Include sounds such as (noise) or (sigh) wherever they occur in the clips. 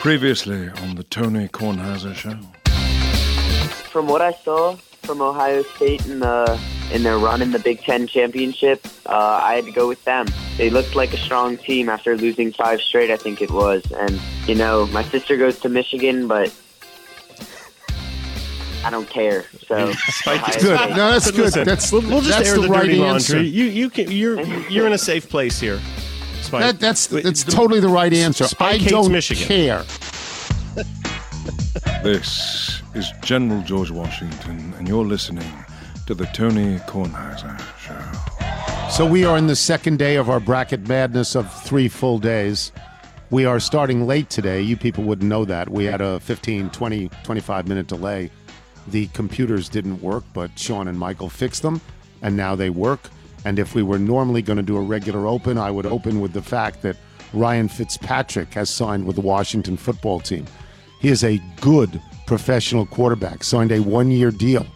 Previously on the Tony Kornheiser Show. From what I saw from Ohio State in the in their run in the Big Ten championship, uh, I had to go with them. They looked like a strong team after losing five straight, I think it was. And you know, my sister goes to Michigan, but I don't care. So (laughs) Spike Ohio is Good. State. No, that's good. listen, that's we'll, we'll just that's air the, the, right dirty answer. laundry. You you can you're you're in a safe place here. Spike. That, that's that's the- totally the right answer. Spike I hates don't Michigan. care. (laughs) This is General George Washington, and you're listening to the Tony Kornheiser Show. So we are in the second day of our bracket madness of three full days. We are starting late today. You people wouldn't know that. We had a 15, 20, 25 minute delay. The computers didn't work, but Sean and Michael fixed them, and now they work. And if we were normally going to do a regular open, I would open with the fact that Ryan Fitzpatrick has signed with the Washington football team. He is a good professional quarterback, signed a one year deal.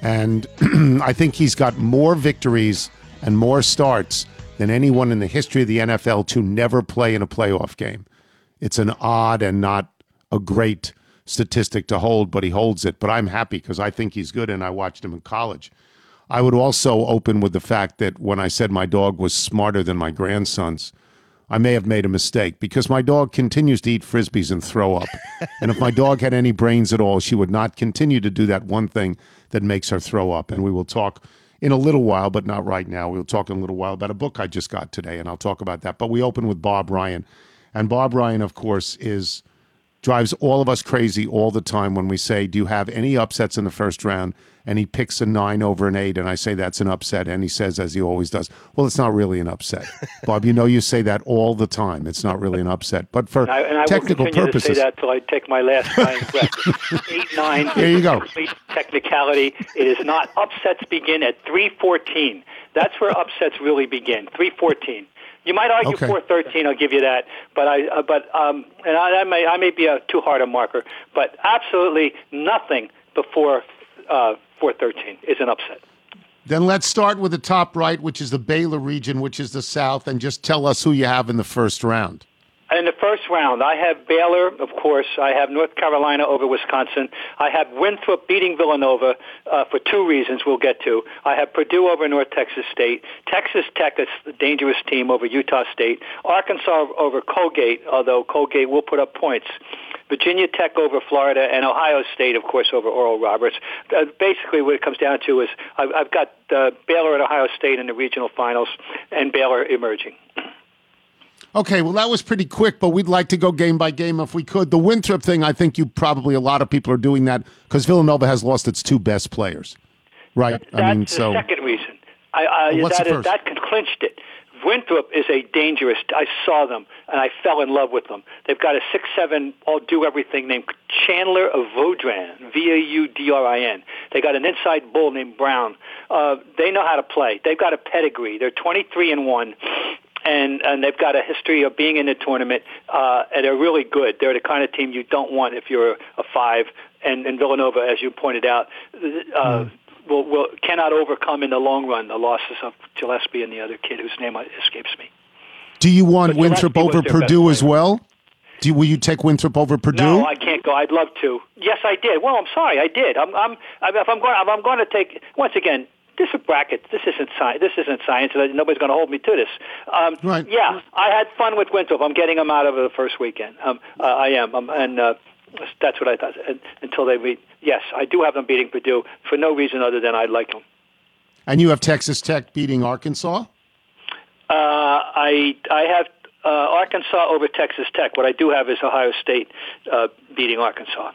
And (clears throat) I think he's got more victories and more starts than anyone in the history of the NFL to never play in a playoff game. It's an odd and not a great statistic to hold, but he holds it. But I'm happy because I think he's good and I watched him in college. I would also open with the fact that when I said my dog was smarter than my grandson's, I may have made a mistake because my dog continues to eat frisbees and throw up. (laughs) and if my dog had any brains at all, she would not continue to do that one thing that makes her throw up. And we will talk in a little while, but not right now. We'll talk in a little while about a book I just got today, and I'll talk about that. But we open with Bob Ryan. And Bob Ryan, of course, is drives all of us crazy all the time when we say, Do you have any upsets in the first round? And he picks a nine over an eight, and I say that's an upset. And he says, as he always does, Well, it's not really an upset. (laughs) Bob, you know you say that all the time. It's not really an upset. But for And I, and I technical will continue purposes, to say that till I take my last (laughs) dying breath. Eight nine. There you go. Technicality. It is not. Upsets begin at three fourteen. That's where upsets really begin. Three fourteen. You might argue Okay. four thirteen. I'll give you that. But I. Uh, but um. And I, I may. I may be a too hard a marker. But absolutely nothing before uh, four thirteen is an upset. then let's start with the top right, which is the Baylor region, which is the South, and just tell us who you have in the first round. In the first round, I have Baylor, of course. I have North Carolina over Wisconsin. I have Winthrop beating Villanova uh, for two reasons we'll get to. I have Purdue over North Texas State. Texas Tech is a dangerous team over Utah State. Arkansas over Colgate, although Colgate will put up points. Virginia Tech over Florida, and Ohio State, of course, over Oral Roberts. Uh, basically, what it comes down to is I've, I've got uh, Baylor and Ohio State in the regional finals, and Baylor emerging. Okay, well, that was pretty quick, but we'd like to go game by game if we could. The Winthrop thing, I think you probably, a lot of people are doing that because Villanova has lost its two best players. Right? That's I mean, the so. second reason. I, I, Well, what's that the is- first? that clinched it. Winthrop is a dangerous. I saw them and I fell in love with them. They've got a six-seven, all do everything named Chandler of Vaudrin, V-A-U-D-R-I-N. They got an inside bull named Brown. Uh, they know how to play. They've got a pedigree. They're 23 and one. And, and they've got a history of being in the tournament, uh, and they're really good. They're the kind of team you don't want if you're a five. And, and Villanova, as you pointed out, uh, will, will cannot overcome in the long run the losses of Gillespie and the other kid whose name escapes me. Do you want Winthrop over Purdue as well? Do you, will you take Winthrop over Purdue? No, I can't go. I'd love to. Yes, I did. Well, I'm sorry, I did. I'm, I'm, if I'm going, if I'm going to take once again. This is bracket. This isn't science. This isn't science. Nobody's going to hold me to this. Um, Right. Yeah, I had fun with Winthrop. I'm getting them out of the first weekend. Um, uh, I am, um, and uh, that's what I thought. And, until they beat, yes, I do have them beating Purdue for no reason other than I like them. and you have Texas Tech beating Arkansas? Uh, I I have uh, Arkansas over Texas Tech. What I do have is Ohio State uh, beating Arkansas.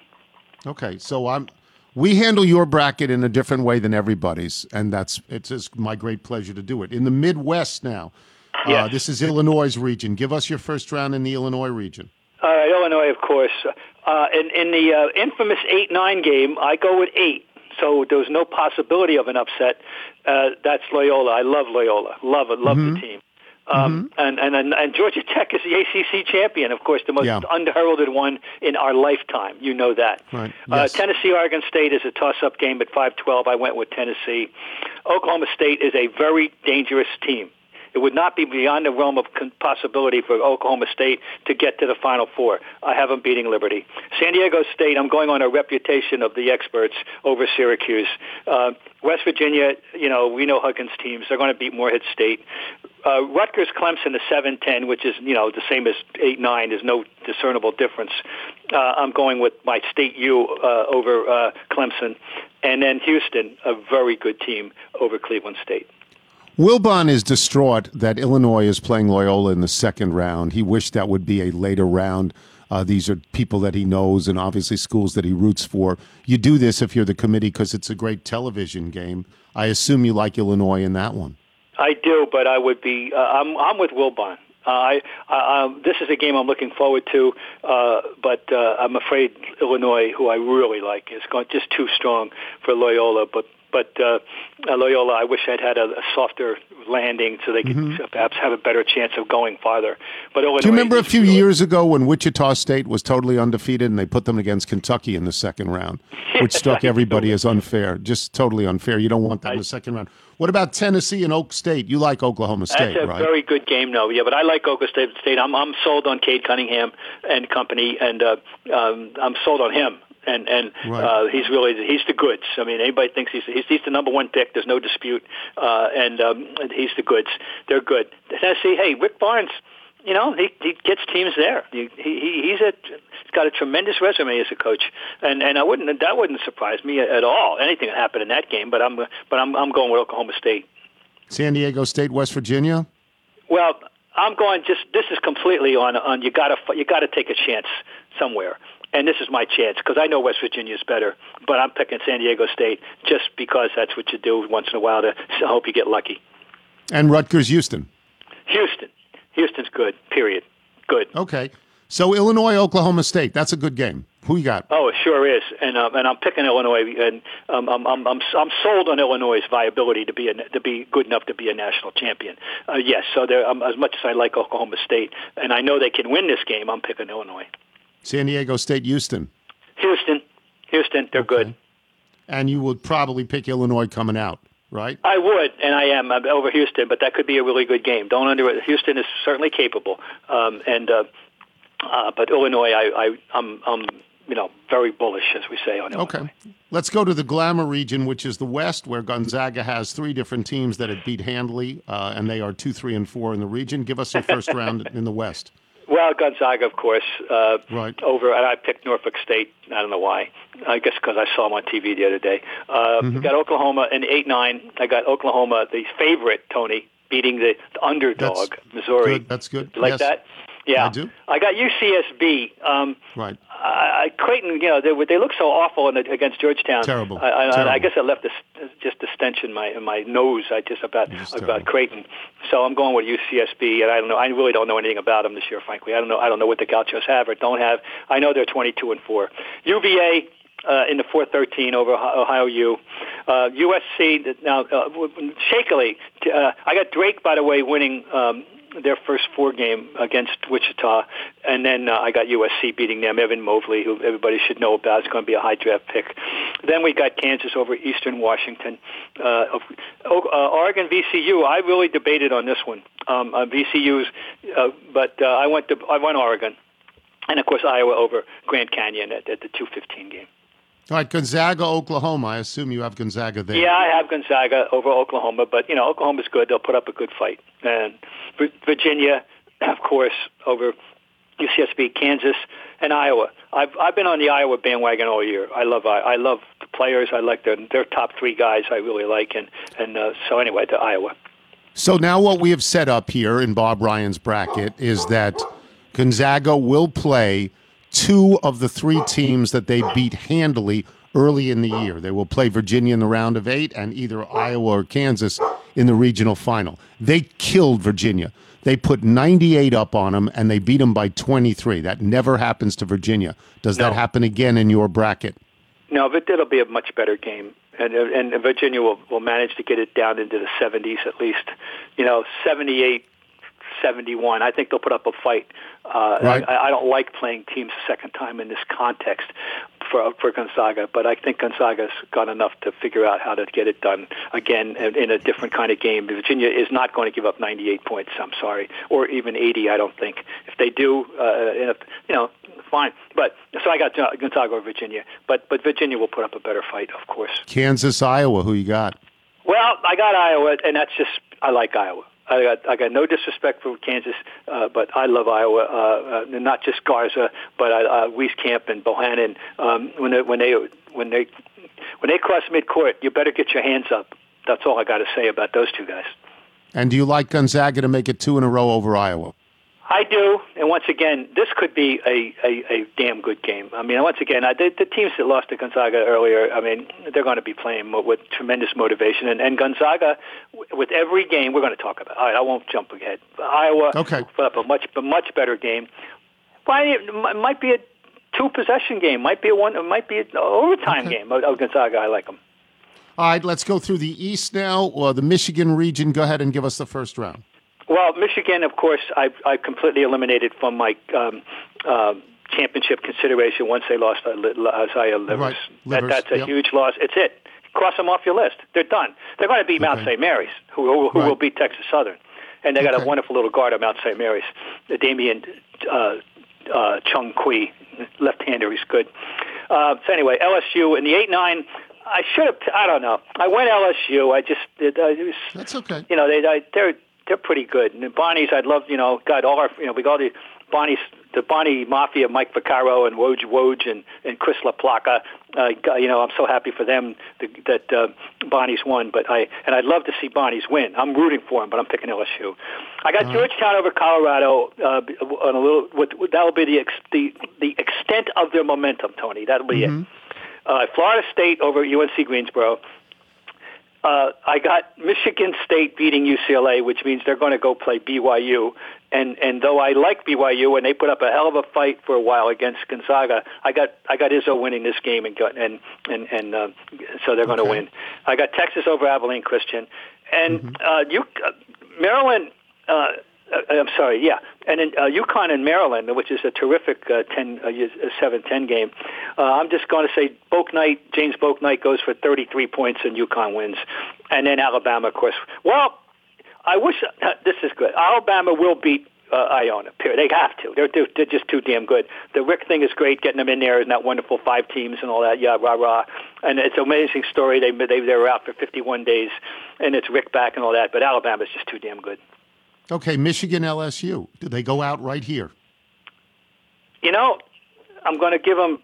Okay, so I'm. We handle your bracket in a different way than everybody's, and that's it's just my great pleasure to do it. In the Midwest now, uh, this is Illinois' region. Give us your first round in the Illinois region. All right, Illinois, of course. Uh, in in the uh, infamous eight nine game, I go with eight. So there was no possibility of an upset. Uh, that's Loyola. I love Loyola. Love it. Love the team. Um, and, and and and Georgia Tech is the ACC champion, of course, the most Yeah. unheralded one in our lifetime. You know that. Right. Uh, Tennessee Oregon State is a toss-up game at 5-12. I went with Tennessee. Oklahoma State is a very dangerous team. It would not be beyond the realm of possibility for Oklahoma State to get to the Final Four. I have them beating Liberty. San Diego State, I'm going on a reputation of the experts over Syracuse. Uh, West Virginia, you know, we know Huggins teams. They're going to beat Morehead State. Uh, Rutgers Clemson the 7-10, which is, you know, the same as 8-9. There's no discernible difference. Uh, I'm going with my state U uh, over uh, Clemson. And then Houston, a very good team over Cleveland State. Wilbon is distraught that Illinois is playing Loyola in the second round. He wished that would be a later round. Uh, these are people that he knows and obviously schools that he roots for. You do this if you're the committee because it's a great television game. I assume you like Illinois in that one. I do, but I would be. Uh, I'm I'm with Wilbon. Uh, I, I um, this is a game I'm looking forward to, uh, but uh, I'm afraid Illinois, who I really like, is going just too strong for Loyola. But but uh, Loyola, I wish I'd had a, a softer landing so they could mm-hmm. perhaps have a better chance of going farther. But Illinois, do you remember a few really... years ago when Wichita State was totally undefeated and they put them against Kentucky in the second round, which (laughs) struck everybody as unfair, just totally unfair. You don't want that in the second round. What about Tennessee and Oak State? You like Oklahoma State, That's a right? very good game, though. Yeah, but I like Oklahoma State. I'm I'm sold on Cade Cunningham and company, and uh, um, I'm sold on him and and right. uh, he's really he's the goods. I mean, anybody thinks he's he's, he's the number one pick. There's no dispute, uh, and um, he's the goods. They're good. Tennessee, hey, Rick Barnes, you know he he gets teams there. He, he he's a he's got a tremendous resume as a coach, and and I wouldn't that wouldn't surprise me at all. Anything that happened in that game, but I'm but I'm I'm going with Oklahoma State. San Diego State, West Virginia. Well, I'm going just this is completely on on you got to you got to take a chance somewhere and this is my chance because I know West Virginia is better, but I'm picking San Diego State just because that's what you do once in a while to hope you get lucky. And Rutgers, Houston. Houston, Houston's good. Period. Good. Okay. So Illinois, Oklahoma State. That's a good game. Who you got? Oh, it sure is, and um, and I'm picking Illinois, and um, I'm I'm I'm I'm sold on Illinois' viability to be a, to be good enough to be a national champion. Uh, yes, so there, um, as much as I like Oklahoma State, and I know they can win this game, I'm picking Illinois. San Diego State, Houston. Houston, Houston, they're okay. good. And you would probably pick Illinois coming out, right? I would, and I am I'm over Houston, but that could be a really good game. Don't under Houston is certainly capable, um, and uh, uh, but Illinois, I, I I'm, I'm you know very bullish as we say on Illinois. Okay, let's go to the glamour region, which is the West, where Gonzaga has three different teams that have beat handily, uh, and they are two, three, and four in the region. Give us your first round in the West. Well, Gonzaga, of course. Uh, right. Over, and I picked Norfolk State. I don't know why. I guess because I saw them on TV the other day. Uh, mm-hmm. Got Oklahoma in eight nine. I got Oklahoma, the favorite, Tony, beating the, the underdog, That's Missouri. Good. That's good. You like yes. that? Yeah, I do. I got UCSB. Um, right. I, Creighton, you know, they they look so awful the, against Georgetown. Terrible. I, I, Terrible. I guess I left this, just a stench in my in my nose. I just about about terrible. Creighton. So I'm going with UCSB, and I don't know. I really don't know anything about them this year, frankly. I don't know. I don't know what the Gauchos have or don't have. I know they're 22 and four. UVA uh, in the 413 over Ohio U. Uh, USC now uh, shakily. Uh, I got Drake, by the way, winning um, their first four game against Wichita, and then uh, I got USC beating them. Evan Mobley, who everybody should know about, is going to be a high draft pick. Then we got Kansas over Eastern Washington, uh, uh, Oregon VCU. I really debated on this one. Um, uh, VCU's, uh, but uh, I went to I went Oregon, and of course Iowa over Grand Canyon at, at the 215 game. All right, Gonzaga, Oklahoma. I assume you have Gonzaga there. Yeah, I have Gonzaga over Oklahoma, but you know Oklahoma's good. They'll put up a good fight. And Virginia, (clears throat) of course, over UCSB, Kansas, and Iowa. I've I've been on the Iowa bandwagon all year. I love I, I love the players. I like their their top three guys. I really like, and and uh, so anyway, to Iowa. So now what we have set up here in Bob Ryan's bracket is that Gonzaga will play two of the three teams that they beat handily early in the year. They will play Virginia in the round of eight and either Iowa or Kansas in the regional final. They killed Virginia. They put 98 up on them and they beat them by 23. That never happens to Virginia. Does no. that happen again in your bracket? No, but it'll be a much better game. And, and Virginia will, will manage to get it down into the 70s at least. You know, 78 71. I think they'll put up a fight. Uh, right. I, I don't like playing teams a second time in this context. for for Gonzaga, but I think Gonzaga's got enough to figure out how to get it done again in, in a different kind of game. Virginia is not going to give up 98 points. I'm sorry, or even 80. I don't think. If they do, uh, if, you know, fine. But so I got Gonzaga or Virginia, but but Virginia will put up a better fight, of course. Kansas, Iowa. Who you got? Well, I got Iowa, and that's just I like Iowa. I got I got no disrespect for Kansas, uh, but I love Iowa. Uh, uh, not just Garza, but I, uh, Wieskamp and Bohannon. Um, when they when they when they when they cross midcourt, you better get your hands up. That's all I got to say about those two guys. And do you like Gonzaga to make it two in a row over Iowa? I do, and once again, this could be a, a, a damn good game. I mean, once again, I, the, the teams that lost to Gonzaga earlier, I mean, they're going to be playing with tremendous motivation. And, and Gonzaga, with every game, we're going to talk about. All right, I won't jump ahead. Iowa okay. put up a much a much better game. Why it might be a two possession game, might be a one, it might be an overtime okay. game of Gonzaga. I like them. All right, let's go through the East now. Well, the Michigan region. Go ahead and give us the first round. Well, Michigan, of course, I I completely eliminated from my um, uh, championship consideration once they lost uh, Isaiah Livers. Right. Livers. That, that's a yep. huge loss. It's it. Cross them off your list. They're done. They're going to beat Mount Okay. St. Mary's, who, who, who Right. will beat Texas Southern. And they got Okay. a wonderful little guard at Mount St. Mary's, Damian uh, uh, Chong Qui, left-hander. He's good. Uh, so anyway, LSU in the eight-nine. I should have. I don't know. I went LSU. I just. It, uh, it was, That's okay. you know, they I, they're they're pretty good. And the Bonnie's, I'd love, you know, got all our, you know, we got all the Bonnie's, the Bonnie Mafia, Mike Vaccaro and Woj Woj and and Chris LaPlaca. Uh, you know, I'm so happy for them that, that uh, Bonnie's won. But I and I'd love to see Bonnie's win. I'm rooting for him, but I'm picking LSU. I got Georgetown over Colorado uh, on a little. With, that'll be the ex, the the extent of their momentum, Tony. That'll be it. Uh, Florida State over UNC Greensboro. Uh, I got Michigan State beating UCLA, which means they're going to go play BYU. And and though I like BYU and they put up a hell of a fight for a while against Gonzaga, I got I got Izzo winning this game and got, and and and uh, so they're going to win. I got Texas over Abilene Christian, and uh, you uh, Maryland. Uh, uh, I'm sorry, yeah, and in uh, UConn and Maryland, which is a terrific uh, 10, uh, years- uh, 7-10 game. Uh, I'm just going to say Bouknight, James Bouknight goes for 33 points and UConn wins, and then Alabama, of course. Well, I wish uh, this is good. Alabama will beat uh, Iona. Period. They have to. They're, they're they're just too damn good. The Rick thing is great, getting them in there and that wonderful five teams and all that. Yeah, rah rah. And it's an amazing story. They they they were out for 51 days, and it's Rick back and all that. But Alabama's just too damn good. Okay, Michigan, LSU. Do they go out right here? You know, I'm going to give them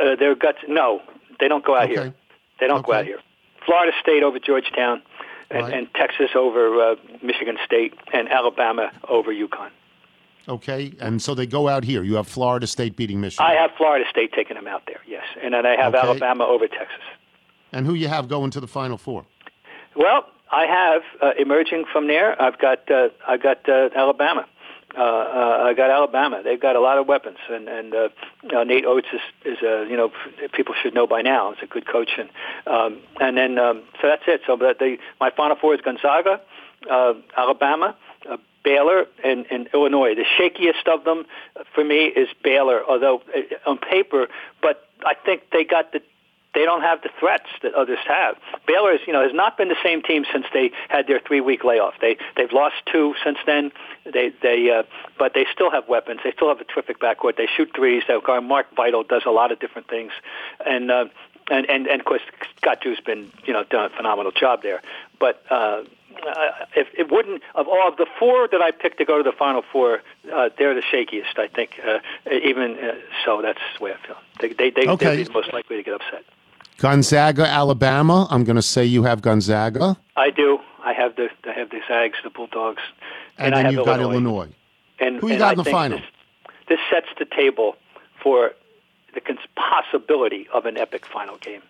uh, their guts. No, they don't go out Okay. here. They don't go out here. Florida State over Georgetown, and, Right. and Texas over uh, Michigan State, and Alabama over UConn. Okay, and so they go out here. You have Florida State beating Michigan. I have Florida State taking them out there, yes, and then I have Okay. Alabama over Texas. and who you have going to the Final Four? Well, I have uh, emerging from there. I've got uh, I've got uh, Alabama. Uh, uh, I got Alabama. They've got a lot of weapons, and and uh, uh, Nate Oats is is uh, you know people should know by now. He's a good coach, and um, and then um, so that's it. So but the my final four is Gonzaga, uh, Alabama, uh, Baylor, and, and Illinois. The shakiest of them uh, for me is Baylor, although uh, on paper, but I think they got the they don't have the threats that others have. Baylor, is, you know, has not been the same team since they had their three-week layoff. They they've lost two since then. They they uh, but they still have weapons. They still have a terrific backcourt. They shoot threes. That guy Mark Vital does a lot of different things, and uh, and and and of course Scott Drew's been you know done a phenomenal job there. But uh, uh, if it wouldn't of all of the four that I picked to go to the Final Four, uh, they're the shakiest. I think uh, even uh, so. That's the way I feel. They they they Okay. they'd be the most likely to get upset. Gonzaga, Alabama. I'm going to say you have Gonzaga, I do. I have the I have the Zags, the Bulldogs, and, I then have you've got Illinois. And, Who you and got I in the final? This, this sets the table for the cons- possibility of an epic final game.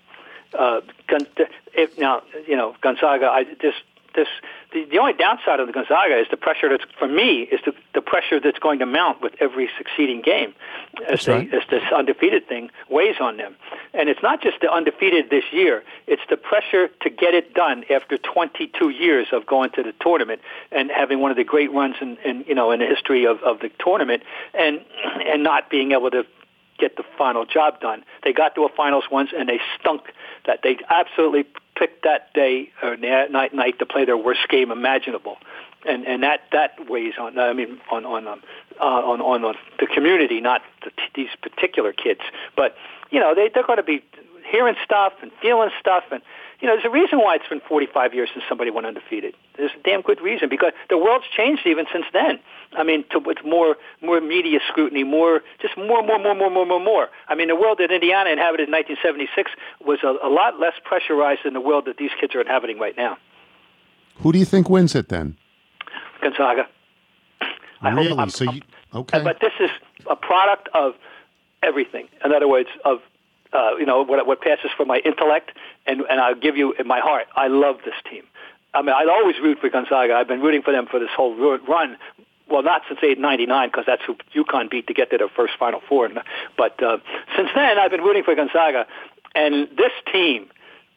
Uh, Gon- if now you know Gonzaga, I this this the, the only downside of the Gonzaga is the pressure that's for me is the, the pressure that's going to mount with every succeeding game as they, right. as this undefeated thing weighs on them. And it's not just the undefeated this year; it's the pressure to get it done after 22 years of going to the tournament and having one of the great runs in, in you know in the history of, of the tournament, and and not being able to get the final job done. They got to a finals once and they stunk. That they absolutely picked that day or night night to play their worst game imaginable, and and that that weighs on. I mean on on um, uh, on, on on the community, not the, these particular kids. But you know they they're going to be hearing stuff and feeling stuff and you know, there's a reason why it's been 45 years since somebody went undefeated. There's a damn good reason because the world's changed even since then. I mean, to, with more more media scrutiny, more just more, more, more, more, more, more, more. I mean, the world that Indiana inhabited in 1976 was a, a lot less pressurized than the world that these kids are inhabiting right now. Who do you think wins it then? Gonzaga. I really? so you okay? But this is a product of everything. In other words, of uh, you know what what passes for my intellect, and and I'll give you in my heart. I love this team. I mean, I'd always root for Gonzaga. I've been rooting for them for this whole run. Well, not since '99 because that's who UConn beat to get to their first Final Four. But uh, since then, I've been rooting for Gonzaga, and this team,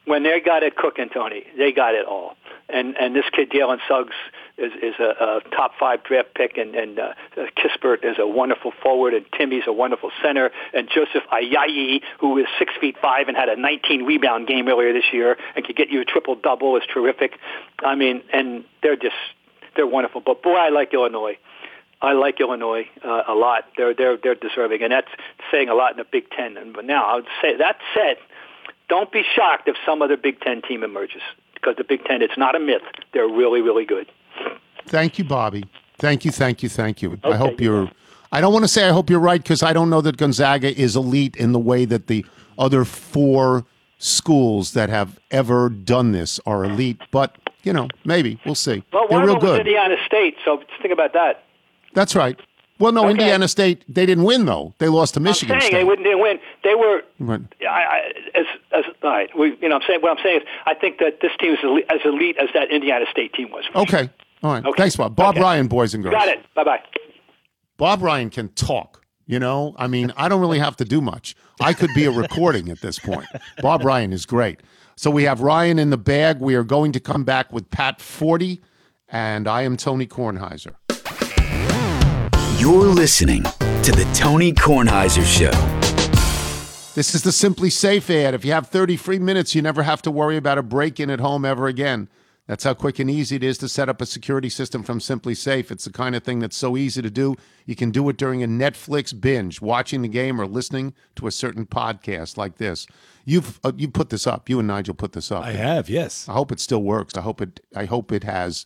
when they got it cooking, Tony, they got it all. And and this kid Jalen Suggs is, is a, a top five draft pick, and, and uh, Kispert is a wonderful forward, and Timme's a wonderful center, and Joseph Ayayi, who is six feet five and had a 19 rebound game earlier this year and could get you a triple double, is terrific. I mean, and they're just they're wonderful. But boy, I like Illinois. I like Illinois uh, a lot. They're they're they're deserving, and that's saying a lot in the Big Ten. And but now I would say that said, don't be shocked if some other Big Ten team emerges because the Big Ten it's not a myth. They're really really good. Thank you, Bobby. Thank you, thank you, thank you. Okay, I hope you're. I don't want to say I hope you're right because I don't know that Gonzaga is elite in the way that the other four schools that have ever done this are elite. But you know, maybe we'll see. Well, They're one real of them good. Indiana State, so think about that. That's right. Well, no, Okay. Indiana State they didn't win though. They lost to Michigan I'm saying State. they wouldn't didn't win. They were. Right. I, I, as, as, all right, we, you know, I'm saying what I'm saying is, I think that this team is elite, as elite as that Indiana State team was. Okay. All right. Okay. Thanks, Bob. Bob Okay. Ryan, boys and girls. Got it. Bye bye. Bob Ryan can talk. You know, I mean, I don't really have to do much. I could be a recording at this point. Bob Ryan is great. So we have Ryan in the bag. We are going to come back with Pat Forde, and I am Tony Kornheiser. You're listening to The Tony Kornheiser Show. This is the SimpliSafe ad. If you have 30 free minutes, you never have to worry about a break in at home ever again. That's how quick and easy it is to set up a security system from SimpliSafe. It's the kind of thing that's so easy to do. You can do it during a Netflix binge, watching the game, or listening to a certain podcast like this. You've uh, you put this up. You and Nigel put this up. I have, yes. I hope it still works. I hope it. I hope it has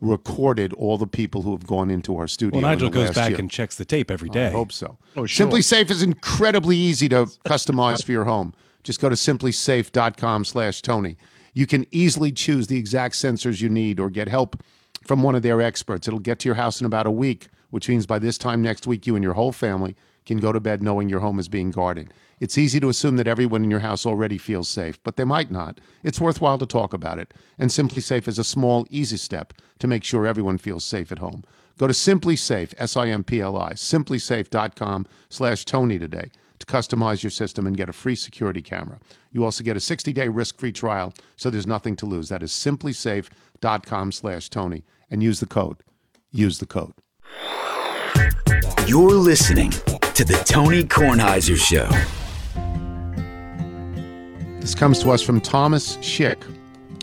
recorded all the people who have gone into our studio. Well, Nigel in the goes last back year. and checks the tape every day. I hope so. Oh, sure. Simply Safe is incredibly easy to customize for your home. Just go to simplisafe.com slash Tony. You can easily choose the exact sensors you need or get help from one of their experts. It'll get to your house in about a week, which means by this time next week, you and your whole family can go to bed knowing your home is being guarded. It's easy to assume that everyone in your house already feels safe, but they might not. It's worthwhile to talk about it. And SimpliSafe is a small, easy step to make sure everyone feels safe at home. Go to SimpliSafe, S-I-M-P-L-I, simplisafe.com slash Tony today to customize your system and get a free security camera. You also get a 60-day risk-free trial, so there's nothing to lose. That is simplisafe.com slash Tony. And use the code. Use the code. You're listening to The Tony Kornheiser Show. This comes to us from Thomas Schick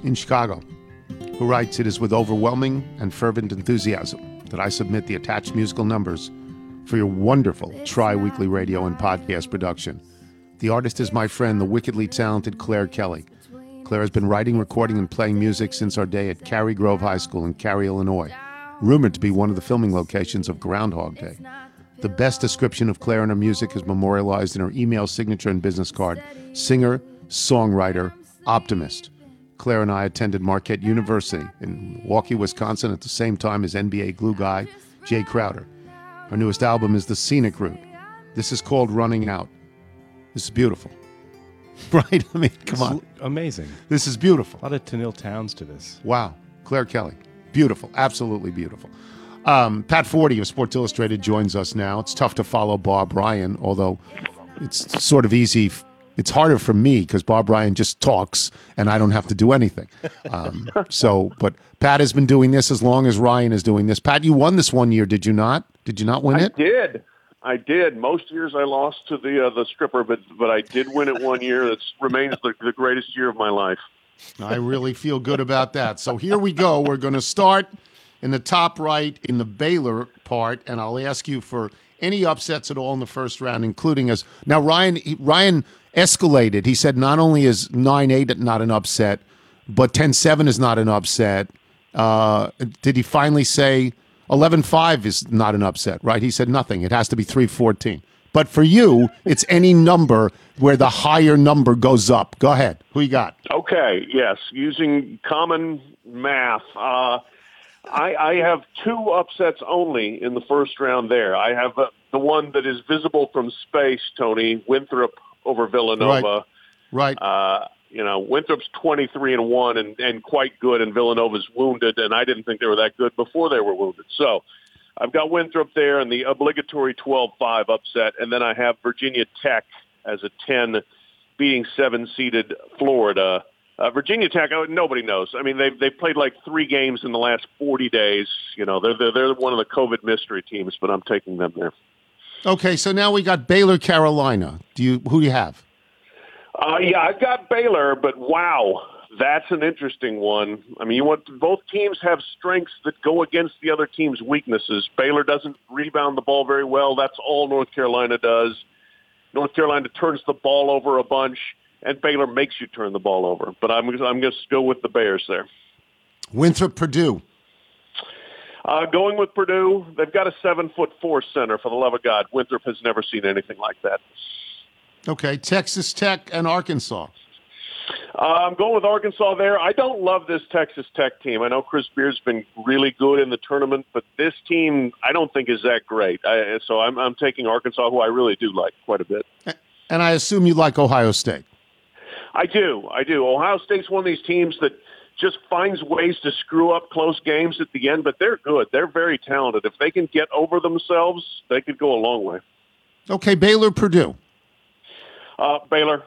in Chicago, who writes, It is with overwhelming and fervent enthusiasm that I submit the attached musical numbers for your wonderful tri weekly radio and podcast production. The artist is my friend, the wickedly talented Claire Kelly. Claire has been writing, recording, and playing music since our day at Cary Grove High School in Cary, Illinois, rumored to be one of the filming locations of Groundhog Day. The best description of Claire and her music is memorialized in her email signature and business card singer, songwriter, optimist. Claire and I attended Marquette University in Milwaukee, Wisconsin at the same time as NBA glue guy Jae Crowder. Her newest album is The Scenic Route. This is called Running Out. This is beautiful. (laughs) Right? I mean, come on. Amazing. This is beautiful. A lot of Tanil Towns to this. Wow. Claire Kelly. Beautiful. Absolutely beautiful. Um, Pat Forde of Sports Illustrated joins us now. It's tough to follow Bob Ryan, although it's sort of easy. It's harder for me because Bob Ryan just talks and I don't have to do anything. Um, (laughs) so, but Pat has been doing this as long as Ryan is doing this. Pat, you won this one year, did you not? Did you not win I it? I did. I did. Most years I lost to the uh, the stripper, but but I did win it one year. That remains the, the greatest year of my life. I really feel good about that. So here we go. We're going to start in the top right in the Baylor part, and I'll ask you for any upsets at all in the first round, including us. Now, Ryan he- Ryan escalated. He said not only is nine eight not an upset, but 10-7 is not an upset. Uh, did he finally say 11-5 is not an upset? Right? He said nothing. It has to be three fourteen. But for you, it's any number where the higher number goes up. Go ahead. Who you got? Okay, yes, using common math. Uh, I, I have two upsets only in the first round there. I have uh, the one that is visible from space, Tony, Winthrop over Villanova. Right. Uh, you know, Winthrop's 23 and 1 and, and quite good, and Villanova's wounded, and I didn't think they were that good before they were wounded. So I've got Winthrop there and the obligatory 12 5 upset, and then I have Virginia Tech as a 10 beating seven seeded Florida. Uh, Virginia Tech, oh, nobody knows. I mean, they've they've played like three games in the last 40 days. You know, they're they're, they're one of the COVID mystery teams, but I'm taking them there. Okay, so now we got Baylor, Carolina. Do you who do you have? Uh, yeah, I've got Baylor, but wow, that's an interesting one. I mean, you want both teams have strengths that go against the other team's weaknesses. Baylor doesn't rebound the ball very well. That's all North Carolina does. North Carolina turns the ball over a bunch, and Baylor makes you turn the ball over. But I'm I'm going to go with the Bears there. Winthrop, Purdue. Uh, going with Purdue, they've got a seven foot four center. For the love of God, Winthrop has never seen anything like that. Okay, Texas Tech and Arkansas. Uh, I'm going with Arkansas there. I don't love this Texas Tech team. I know Chris Beard's been really good in the tournament, but this team I don't think is that great. I, so I'm, I'm taking Arkansas, who I really do like quite a bit. And I assume you like Ohio State. I do. I do. Ohio State's one of these teams that just finds ways to screw up close games at the end, but they're good. They're very talented. If they can get over themselves, they could go a long way. Okay, Baylor, Purdue. Uh, Baylor,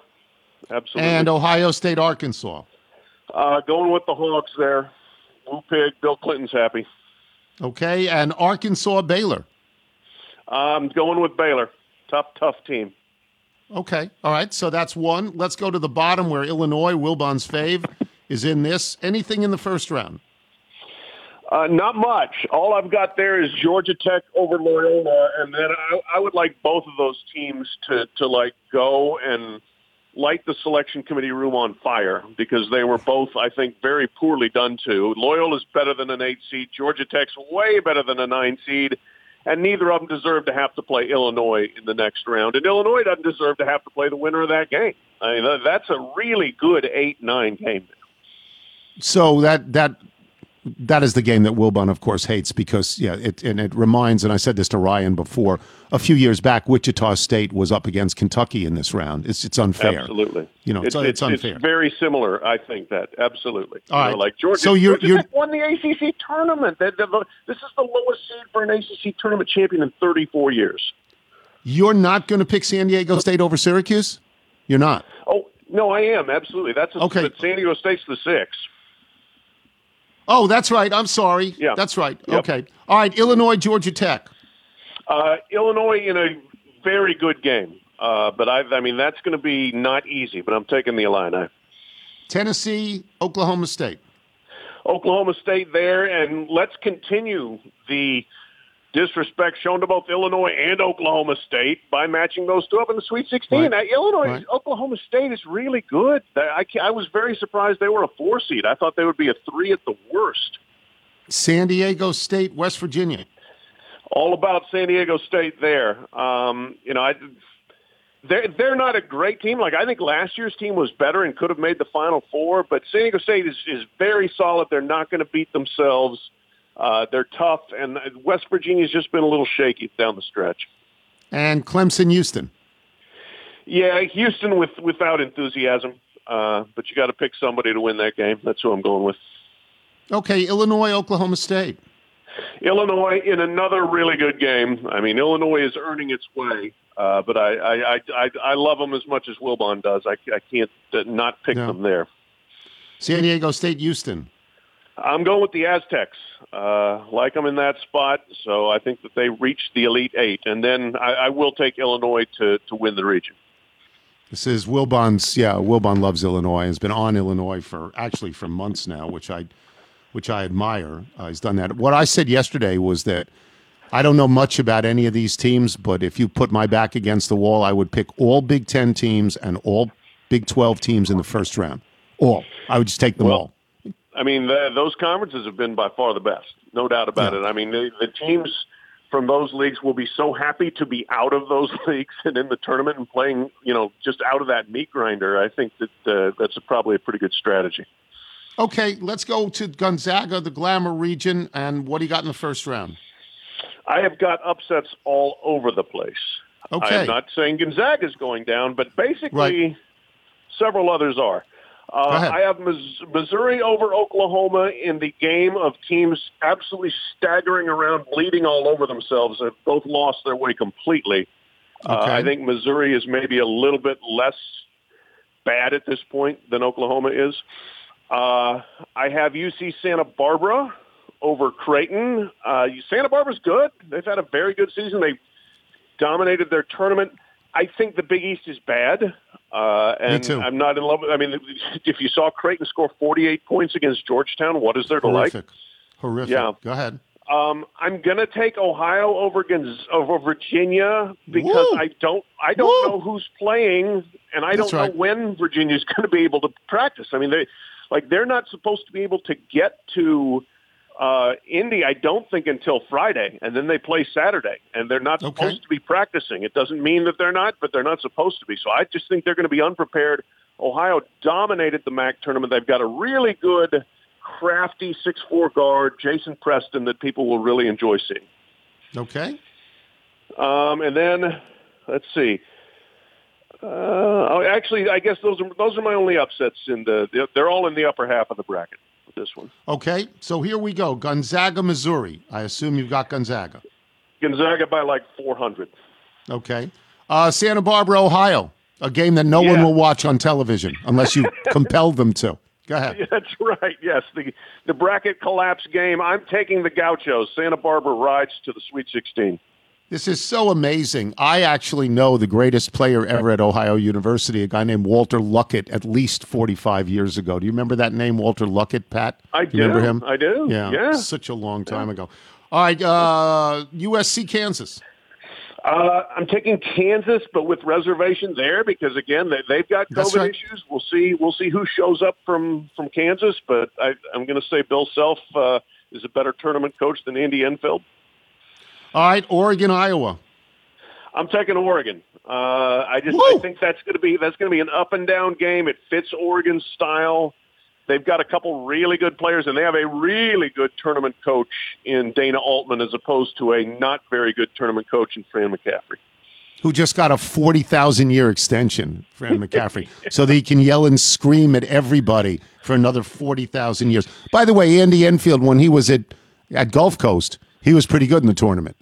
absolutely. And Ohio State, Arkansas. Uh, going with the Hawks there. Woo pig. Bill Clinton's happy. Okay, and Arkansas, Baylor. I'm going with Baylor. Tough, tough team. Okay, all right. So that's one. Let's go to the bottom where Illinois, Wilbon's fave, is in this. Anything in the first round? Uh, not much. All I've got there is Georgia Tech over Loyola, and then I, I would like both of those teams to to like go and light the selection committee room on fire because they were both, I think, very poorly done to. Loyola's better than an eight seed. Georgia Tech's way better than a nine seed. And neither of them deserve to have to play Illinois in the next round. And Illinois doesn't deserve to have to play the winner of that game. I mean, that's a really good 8-9 game. So that that that is the game that Wilbon, of course, hates because yeah, it and it reminds. And I said this to Ryan before. A few years back, Wichita State was up against Kentucky in this round. It's it's unfair. Absolutely. You know, it's, it's, unfair. It's very similar. I think that absolutely. All right. know, like Georgia. So you're- Georgia you're- won the ACC tournament. They- This is the lowest seed for an ACC tournament champion in 34 years. You're not going to pick San Diego State over Syracuse. You're not. Oh no, I am absolutely. That's a, Okay. San Diego State's the six. Oh, that's right. I'm sorry. Yeah. That's right. Yep. Okay. All right. Illinois, Georgia Tech. Uh, Illinois in a very good game, uh, but I, I mean that's going to be not easy. But I'm taking the Illini. Tennessee, Oklahoma State. Oklahoma State there, and let's continue the disrespect shown to both Illinois and Oklahoma State by matching those two up in the Sweet 16. Right. Now, Illinois, Right. Oklahoma State is really good. I, I was very surprised they were a four seed. I thought they would be a three at the worst. San Diego State, West Virginia. All about San Diego State there. Um, you know, I, they're they're not a great team. Like I think last year's team was better and could have made the Final Four, but San Diego State is is very solid. They're not going to beat themselves. Uh, they're tough, and West Virginia's just been a little shaky down the stretch. And Clemson, Houston. Yeah, Houston with without enthusiasm, uh, but you got to pick somebody to win that game. That's who I'm going with. Okay. Illinois, Oklahoma State. Illinois in another really good game. I mean, Illinois is earning its way, uh, but I, I, I, I, I love them as much as Wilbon does. I, I can't uh, not pick Yeah. them there. San Diego State, Houston. I'm going with the Aztecs. Uh, like them in that spot, so I think that they reached the Elite Eight, and then I, I will take Illinois to to win the region. This is Wilbon's. Yeah, Wilbon loves Illinois. Has been on Illinois for actually for months now, which I, which I admire. Uh, he's done that. What I said yesterday was that I don't know much about any of these teams, but if you put my back against the wall, I would pick all Big Ten teams and all Big Twelve teams in the first round. All. I would just take them Well, all. I mean, the, those conferences have been by far the best, no doubt about Yeah. it. I mean, the, the teams from those leagues will be so happy to be out of those (laughs) leagues and in the tournament and playing, you know, just out of that meat grinder. I think that uh, that's a, probably a pretty good strategy. Okay, let's go to Gonzaga, the Glamour region, and what do you got in the first round? I have got upsets all over the place. Okay. I'm not saying Gonzaga is going down, but basically Right. several others are. Uh, I have Missouri over Oklahoma in the game of teams absolutely staggering around, bleeding all over themselves. They've both lost their way completely. Uh, I think Missouri is maybe a little bit less bad at this point than Oklahoma is. Uh, I have UC Santa Barbara over Creighton. Uh, Santa Barbara's good. They've had a very good season. They dominated their tournament. I think the Big East is bad. Uh, and too. I'm not in love with I mean, if you saw Creighton score 48 points against Georgetown, what is there to like? Horrific. Horrific. Yeah. Go ahead. Um, I'm gonna take Ohio over over Virginia because Woo! I don't I don't Woo! know who's playing and I That's don't right. know when Virginia's (laughs) going to be able to practice. I mean, they like they're not supposed to be able to get to uh, Indy. I don't think until Friday, and then they play Saturday, and they're not Okay. supposed to be practicing. It doesn't mean that they're not, but they're not supposed to be. So I just think they're going to be unprepared. Ohio dominated the MAC tournament. They've got a really good crafty six four guard, Jason Preston, that people will really enjoy seeing. Okay. Um, and then let's see. Uh, oh, actually, I guess those are those are my only upsets in the. They're all in the upper half of the bracket. This one, Okay. So here we go. Gonzaga, Missouri. I assume you've got Gonzaga. Gonzaga by like four hundred. Okay. Uh, Santa Barbara, Ohio. A game that no one will watch on television unless you (laughs) compel them to. Go ahead. Yeah, (laughs) that's right. Yes, the the bracket collapse game. I'm taking the Gauchos. Santa Barbara rides to the Sweet 16. This is so amazing. I actually know the greatest player ever at Ohio University, a guy named Walter Luckett, at least 45 years ago. Do you remember that name, Walter Luckett, Pat? I You remember him? I do. Yeah. Yeah. Such a long time ago. All right. Uh, USC, Kansas. Uh, I'm taking Kansas, but with reservation there because again they, they've got COVID right. issues. We'll see. We'll see who shows up from from Kansas, but I, I'm going to say Bill Self uh, is a better tournament coach than Andy Enfield. All right. Oregon, Iowa. I'm taking Oregon. Uh, I just Woo! I think that's going to be that's going to be an up and down game. It fits Oregon's style. They've got a couple really good players, and they have a really good tournament coach in Dana Altman, as opposed to a not very good tournament coach in Fran McCaffery. who just got a 40,000 year extension, Fran McCaffery, (laughs) so that he can yell and scream at everybody for another 40,000 years. By the way, Andy Enfield, when he was at, at Gulf Coast, he was pretty good in the tournament.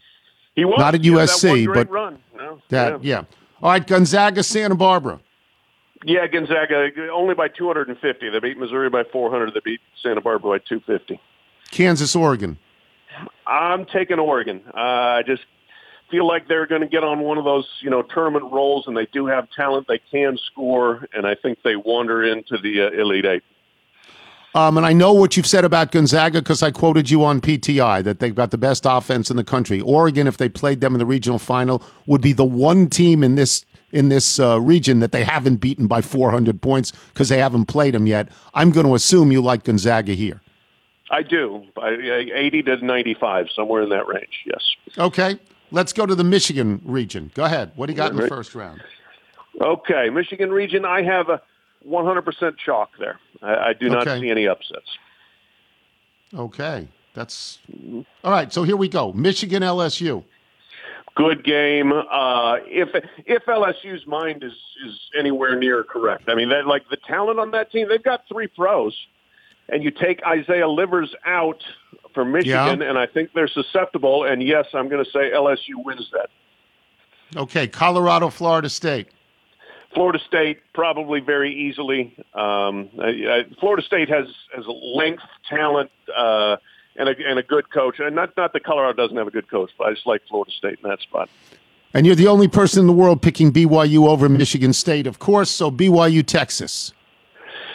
He was Not at He had that USC, but run. No, That, yeah. yeah. All right, Gonzaga, Santa Barbara. Yeah, Gonzaga only by 250. They beat Missouri by 400. They beat Santa Barbara by 250. Kansas, Oregon. I'm taking Oregon. Uh, I just feel like they're going to get on one of those, you know, tournament rolls, and they do have talent. They can score, and I think they wander into the uh, Elite Eight. Um, and I know what you've said about Gonzaga because I quoted you on PTI that they've got the best offense in the country. Oregon, if they played them in the regional final, would be the one team in this in this uh, region that they haven't beaten by 400 points because they haven't played them yet. I'm going to assume you like Gonzaga here. I do. By uh, 80 to 95, somewhere in that range. Yes. Okay, let's go to the Michigan region. Go ahead. What do you got in the first round? Okay, Michigan region. I have a 100% chalk there. I, I do not Okay. see any upsets. Okay, that's all right. So here we go. Michigan, LSU. good game. Uh, if if LSU's mind is is anywhere near correct, I mean, that like the talent on that team, they've got three pros, and you take Isaiah Livers out for Michigan, Yeah. and I think they're susceptible. And yes, I'm going to say LSU wins that. Okay, Colorado, Florida State. Florida State probably very easily. Um, I, I, Florida State has has length, talent, uh, and a and a good coach. And not not that Colorado doesn't have a good coach, but I just like Florida State in that spot. And you're the only person in the world picking BYU over Michigan State, of course. So BYU, Texas.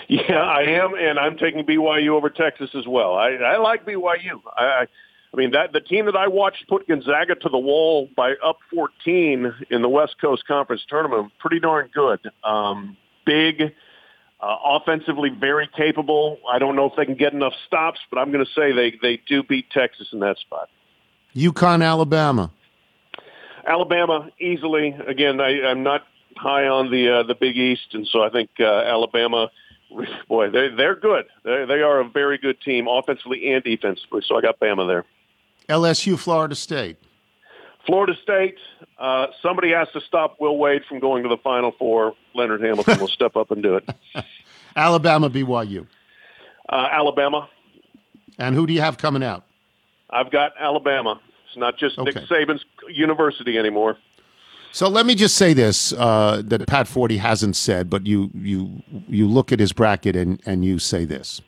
Yeah, I am, and I'm taking BYU over Texas as well. I, I like BYU. I, I, mean that the team that I watched put Gonzaga to the wall by up 14 in the West Coast Conference tournament. Pretty darn good. Um, big, uh, offensively very capable. I don't know if they can get enough stops, but I'm going to say they they do beat Texas in that spot. UConn, Alabama. Alabama easily. Again, I, I'm not high on the uh, the Big East, and so I think uh, Alabama boy, they they're good. They they are a very good team, offensively and defensively. So I got Bama there. LSU, Florida State. Florida State. Uh, somebody has to stop Will Wade from going to the Final Four. Leonard Hamilton will step up and do it. (laughs) Alabama, BYU. Uh, Alabama. And who do you have coming out? I've got Alabama. It's not just okay. Nick Saban's university anymore. So let me just say this uh, that Pat Forde hasn't said, but you you you look at his bracket and and you say this.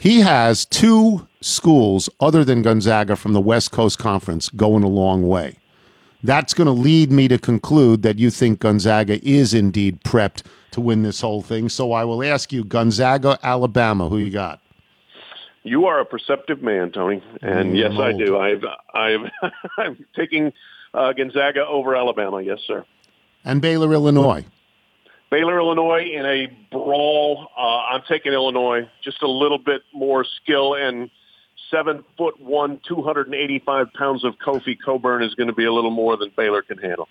He has two schools other than Gonzaga from the West Coast Conference going a long way. That's going to lead me to conclude that you think Gonzaga is indeed prepped to win this whole thing. So I will ask you, Gonzaga, Alabama, who you got? You are a perceptive man, Tony, and mm, yes, I do. I've I've (laughs) I'm taking uh, Gonzaga over Alabama. Yes, sir. And Baylor, Illinois. Baylor, Illinois in a brawl. Uh, I'm taking Illinois. Just a little bit more skill and seven foot one, 285 pounds of Kofi Cockburn is going to be a little more than Baylor can handle.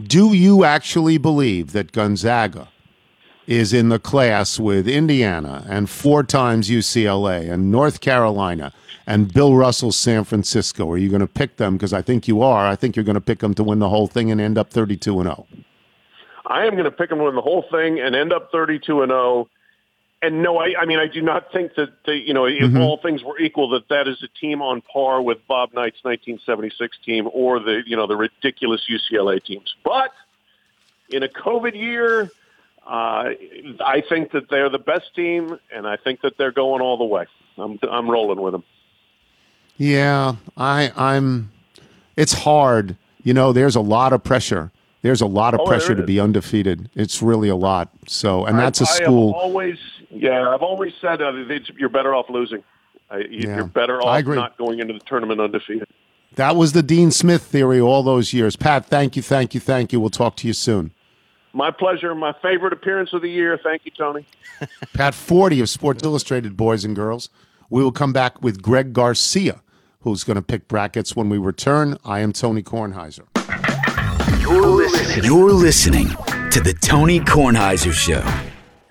Do you actually believe that Gonzaga is in the class with Indiana and four times UCLA and North Carolina and Bill Russell's San Francisco? Are you going to pick them? Because I think you are. I think you're going to pick them to win the whole thing and end up 32 and 0. I am going to pick them to win the whole thing and end up 32 and 0. And no, I, I mean, I do not think that, the, you know, if mm-hmm. all things were equal, that that is a team on par with Bob Knight's 1976 team or the, you know, the ridiculous UCLA teams. But in a COVID year, uh, I think that they're the best team, and I think that they're going all the way. I'm, I'm rolling with them. Yeah, I, I'm. It's hard. You know, there's a lot of pressure. There's a lot of oh, pressure to be undefeated. It's really a lot. So, and that's a school. always, yeah, I've always said uh, you're better off losing. Uh, you're better off not going into the tournament undefeated. That was the Dean Smith theory all those years. Pat, thank you, thank you, thank you. We'll talk to you soon. My pleasure. My favorite appearance of the year. Thank you, Tony. (laughs) Pat Forde of Sports Illustrated, boys and girls. We will come back with Greg Garcia who's going to pick brackets when we return. I am Tony Kornheiser. You're listening, You're listening to the Tony Kornheiser Show.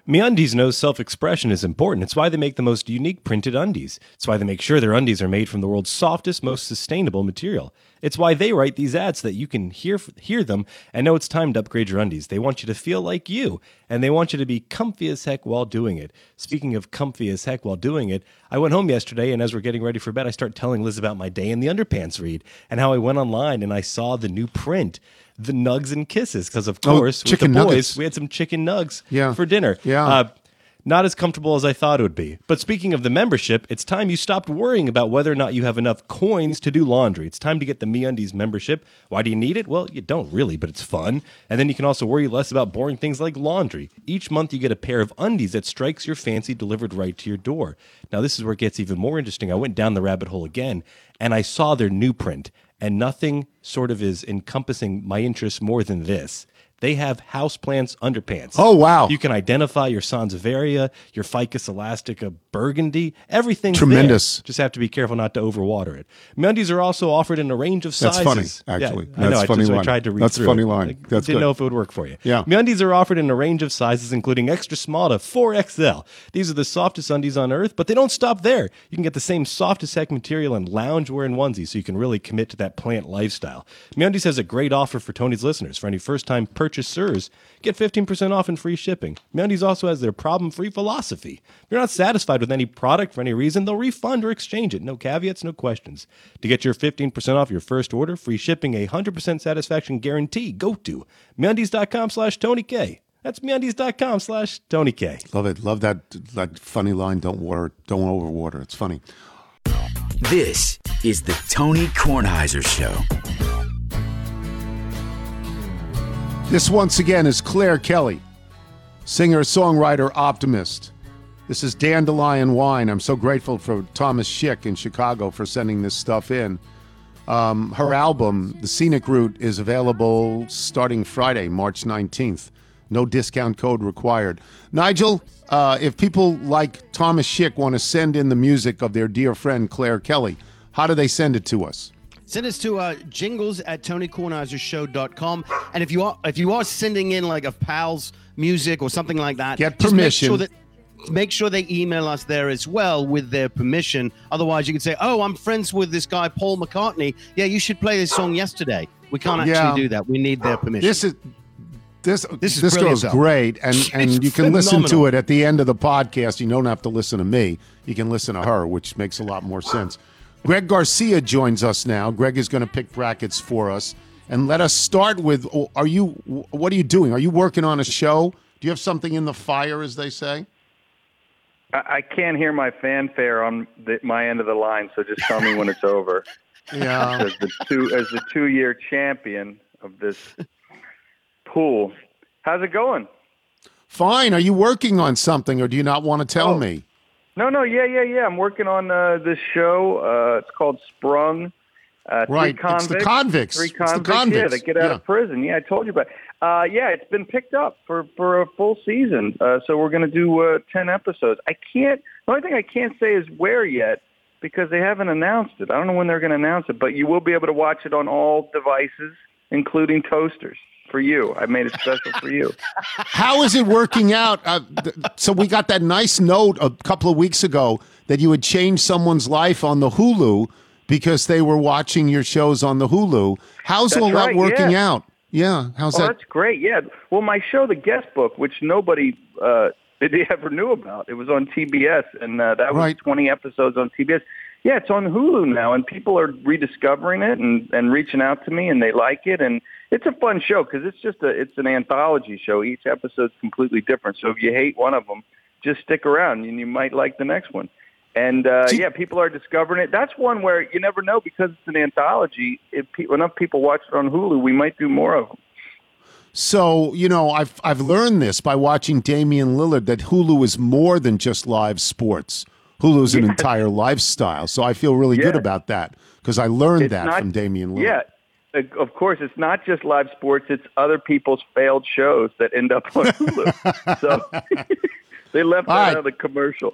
MeUndies knows self-expression is important. It's why they make the most unique printed undies. It's why they make sure their undies are made from the world's softest, most sustainable material. It's why they write these ads so that you can hear hear them and know it's time to upgrade your undies. They want you to feel like you, and they want you to be comfy as heck while doing it. Speaking of comfy as heck while doing it, I went home yesterday and as we're getting ready for bed, I start telling Liz about my day in the underpants read and how I went online and I saw the new print the nugs and kisses because of oh, course oh, with the boys nuggets. we had some chicken nugs yeah. for dinner. Yeah. Uh, not as comfortable as I thought it would be. But speaking of the membership, it's time you stopped worrying about whether or not you have enough coins to do laundry. It's time to get the MeUndies membership. Why do you need it? Well, you don't really, but it's fun. And then you can also worry less about boring things like laundry. Each month you get a pair of undies that strikes your fancy delivered right to your door. Now this is where it gets even more interesting. I went down the rabbit hole again and I saw their new print and nothing sort of is encompassing my interest more than this. They have houseplants underpants. Oh wow! You can identify your Sansevieria, your Ficus elastica burgundy. everything. tremendous. There. Just have to be careful not to overwater it. MeUndies are also offered in a range of sizes. That's funny, actually. Yeah, That's I know. funny I, just, line. I tried to read That's through funny it. line. I didn't good. know if it would work for you. Yeah. MeUndies are offered in a range of sizes, including extra small to 4XL. These are the softest undies on earth, but they don't stop there. You can get the same softest heck material in loungewear and onesies, so you can really commit to that plant lifestyle. MeUndies has a great offer for Tony's listeners. For any first-time purchase purchasers get 15% off and free shipping. MeUndies also has their problem-free philosophy. If you're not satisfied with any product for any reason, they'll refund or exchange it. No caveats, no questions. To get your 15% off your first order, free shipping, a 100% satisfaction guarantee, go to MeUndies.com slash Tony K. That's MeUndies.com slash Tony K. Love it. Love that that funny line. Don't water. Don't overwater. It's funny. This is the Tony Kornheiser Show. This once again is Claire Kelly, singer, songwriter, optimist. This is Dandelion Wine. I'm so grateful for Thomas Schick in Chicago for sending this stuff in. Um, her album, The Scenic Route, is available starting Friday, March 19th. No discount code required. Nigel, uh, if people like Thomas Schick want to send in the music of their dear friend Claire Kelly, how do they send it to us? Send us to uh, jingles at tonykornheisershow.com. And if you are if you are sending in like a pal's music or something like that, Get just make permission. sure that make sure they email us there as well with their permission. Otherwise, you could say, "Oh, I'm friends with this guy Paul McCartney. Yeah, you should play this song yesterday." We can't actually Yeah. do that. We need their permission. This is this This this, goes great, and (laughs) and It's you can listen to it at the end of the podcast. You don't have to listen to me. You can listen to her, which makes a lot more sense. Greg Garcia joins us now. Greg is going to pick brackets for us, and let us start with: oh, Are you? What are you doing? Are you working on a show? Do you have something in the fire, as they say? I, I can't hear my fanfare on the, my end of the line, so just tell me when it's over. (laughs) Yeah. As the two as the two year champion of this pool, how's it going? Fine. Are you working on something, or do you not want to tell Oh. me? No, no, yeah, yeah, yeah. I'm working on uh, this show. Uh, it's called Sprung. Uh, Right, it's the convicts. Three It's the convicts, yeah, convicts, that get out yeah. of prison. Yeah, I told you about. It. Uh, yeah, it's been picked up for for a full season. Uh, so we're going to do uh, ten episodes. I can't. The only thing I can't say is where yet because they haven't announced it. I don't know when they're going to announce it, but you will be able to watch it on all devices, including toasters. For you, I made it special for you. How is it working out? Uh, th- so we got that nice note a couple of weeks ago that you had changed someone's life on the Hulu because they were watching your shows on the Hulu. How's That's all that working yeah. out? Yeah, how's oh, that? that's great. Yeah. Well, my show, The Guest Book, which nobody uh, (laughs) they ever knew about, it was on TBS, and uh, that was Right. 20 episodes on TBS. Yeah, it's on Hulu now, and people are rediscovering it and and reaching out to me, and they like it, and it's a fun show because it's just a it's an anthology show. Each episode's completely different. So if you hate one of them, just stick around, and you might like the next one. And uh, See- yeah, people are discovering it. That's one where you never know because it's an anthology. If pe- enough people watch it on Hulu, we might do more of them. So you know, I've I've learned this by watching Damian Lillard that Hulu is more than just live sports. Hulu is an entire lifestyle. So I feel really good about that because I learned It's that not- from Damian Lillard. Yeah, of course, it's not just live sports; it's other people's failed shows that end up on Hulu. (laughs) so (laughs) they left All that right. out of the commercial.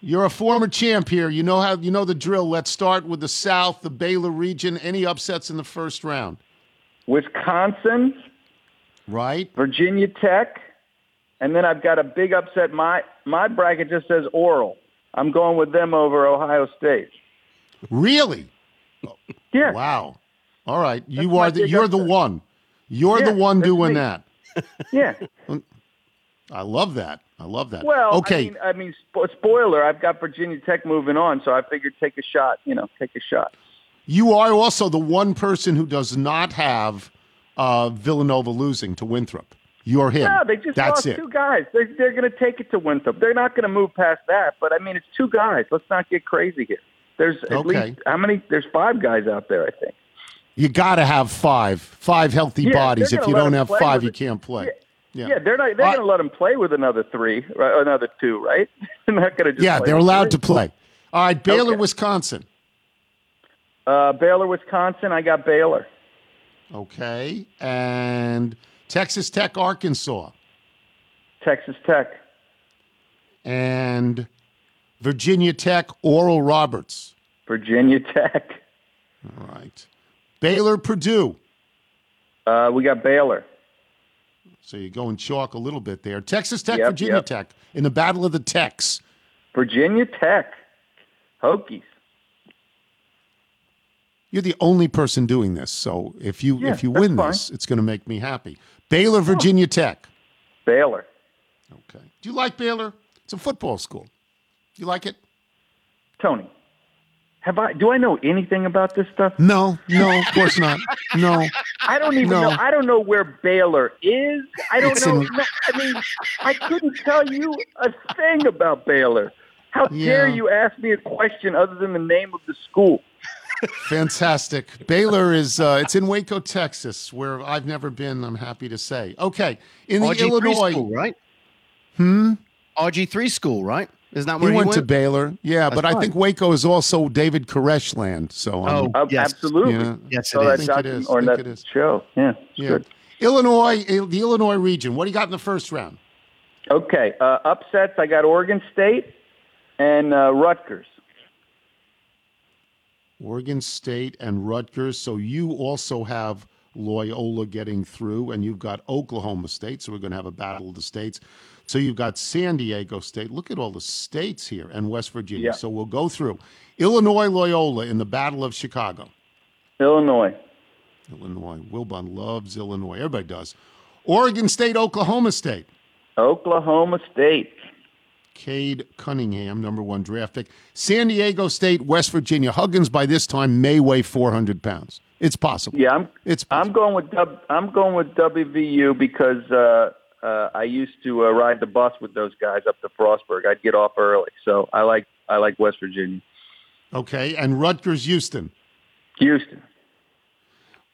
You're a former champ here. You know how you know the drill. Let's start with the South, the Baylor region. Any upsets in the first round? Wisconsin, Right? Virginia Tech, and then I've got a big upset. My my bracket just says Oral. I'm going with them over Ohio State. Really? Yeah, Wow. All right. You That's are the, you're the one. You're Yeah, the one doing me. that. (laughs) yeah. I love that. I love that. Well, okay. I mean, I mean, spoiler. I've got Virginia Tech moving on, so I figured take a shot. You know, take a shot. you are also the one person who does not have uh, Villanova losing to Winthrop. You're him. No, they just That's lost it. two guys. They're, they're going to take it to Winthrop. They're not going to move past that. But I mean, it's two guys. Let's not get crazy here. There's at Okay. least how many? There's five guys out there, I think. You got to have five, five healthy Yeah, bodies. If you don't have five, you can't play. Yeah, Yeah. they're not. They're going to let them play with another three, right, another two, right? (laughs) they're not going to. Yeah, they're allowed to play. All right, Baylor, Okay. Wisconsin. Uh, Baylor, Wisconsin. I got Baylor. Okay, and Texas Tech, Arkansas, Texas Tech. and Virginia Tech, Oral Roberts. Virginia Tech. All right, Baylor, Purdue. Uh, we got Baylor. So you're going chalk a little bit there. Texas Tech, Yep, Virginia yep. Tech in the Battle of the Techs. Virginia Tech. Hokies. You're the only person doing this. So if you Yeah, if you win fine. this, it's going to make me happy. Baylor, Virginia Tech. Baylor. Okay. Do you like Baylor? It's a football school. You like it? Tony, have I? Do I know anything about this stuff? No, no, of course not. No. (laughs) I don't even No. know. I don't know where Baylor is. I don't It's know. in- no, I mean, I couldn't tell you a thing about Baylor. How dare you ask me a question other than the name of the school? Fantastic. Baylor is uh, it's in Waco, Texas, where I've never been. I'm happy to say. Okay, in the RG3 Illinois. school, right? Hmm. RG3 school, right? Isn't that He where went, he to? Baylor. Yeah, but I think Waco is also David Koresh land. So um, Oh, yes. Absolutely. Yeah. Yes, Saw it that is. think it docu- is. or Think that it is. show. Yeah. it's yeah. Good. Illinois, the Illinois region. What do you got in the first round? Okay. Uh, upsets. I got Oregon State and uh, Rutgers. Oregon State and Rutgers. So you also have Loyola getting through, and you've got Oklahoma State. So we're going to have a battle of the states. So you've got San Diego State. Look at all the states here, and West Virginia. Yeah. So we'll go through Illinois, Loyola in the Battle of Chicago. Illinois. Illinois. Wilbon loves Illinois. Everybody does. Oregon State, Oklahoma State. Oklahoma State. Cade Cunningham, number one draft pick. San Diego State, West Virginia. Huggins by this time may weigh 400 pounds. It's possible. Yeah, I'm. It's I'm going with w, I'm going with WVU because uh, uh, I used to uh, ride the bus with those guys up to Frostburg. I'd get off early, so I like I like West Virginia. Okay, and Rutgers, Houston. Houston.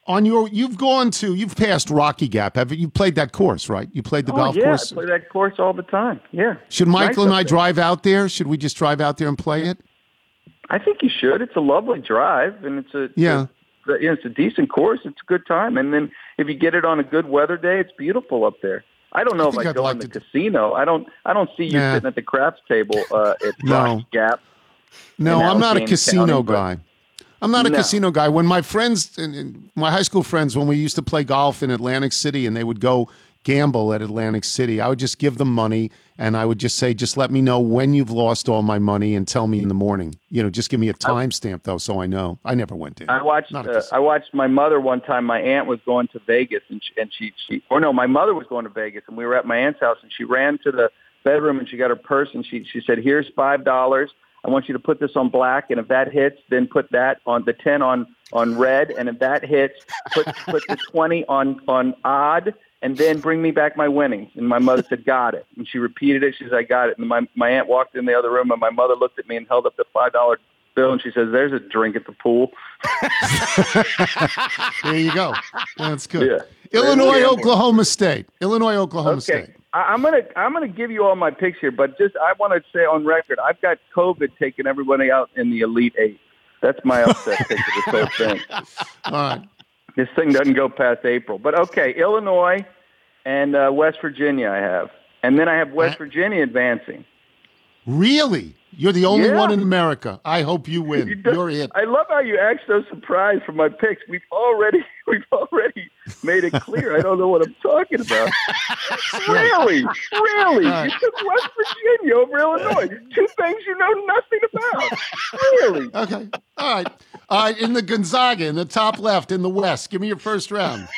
On your, you've gone to, you've passed Rocky Gap. Have you? You played that course, right? You played the oh, golf yeah, course. I play that course all the time. Yeah. Should Nice Michael and I there. drive out there? Should we just drive out there and play it? I think you should. It's a lovely drive, and it's a Yeah. It's a, it's a decent course. It's a good time, and then if you get it on a good weather day, it's beautiful up there. I don't know I if I I'd go like in the to- casino. I don't. I don't see you Nah. sitting at the craps table uh, at (laughs) No. Gap. No, I'm not a casino County, guy. I'm not a No. casino guy. When my friends, my high school friends, when we used to play golf in Atlantic City and they would go gamble at Atlantic City, I would just give them money and I would just say, just let me know when you've lost all my money and tell me in the morning. You know, just give me a timestamp though, so I know. I never went in. I watched. Uh. I watched my mother one time. My aunt was going to Vegas, and she, and she, she, or no, my mother was going to Vegas, and we were at my aunt's house, and she ran to the bedroom and she got her purse, and she, she said, "Here's five dollars. I want you to put this on black, and if that hits, then put that on the ten on on red, and if that hits, put put the (laughs) twenty on on odd." And then bring me back my winnings. And my mother said, "Got it." And she repeated it. She said, "I got it." And my my aunt walked in the other room, and my mother looked at me and held up the five dollar bill, and she says, "There's a drink at the pool." (laughs) there you go. That's good. Yeah. Illinois, Oklahoma State. Illinois, Oklahoma Okay, State. I, I'm gonna I'm gonna give you all my picks here, but just I want to say on record, I've got COVID taking everybody out in the Elite Eight. That's my upset pick of this whole thing. (laughs) All right. This thing doesn't go past April, but okay, Illinois and uh, West Virginia I have, and then I have West Virginia advancing. Really? You're the only Yeah. one in America. I hope you win. You You're it. I love how you act so surprised for my picks. We've already (laughs) we've already made it clear. I don't know what I'm talking about. (laughs) really, really, All right. you took West Virginia over Illinois. Two things you know nothing about. Really? Okay. All right. All right. In the Gonzaga, in the top left, in the West. Give me your first round.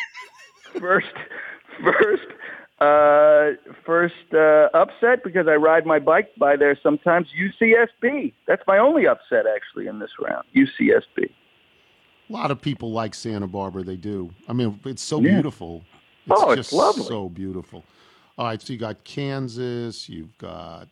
First, first, uh, first uh, upset because I ride my bike by there sometimes. UCSB. That's my only upset actually in this round. UCSB. A lot of people like Santa Barbara. They do. I mean, it's so Yeah. beautiful. Oh, it's lovely. So beautiful. All right. So you got Kansas. You've got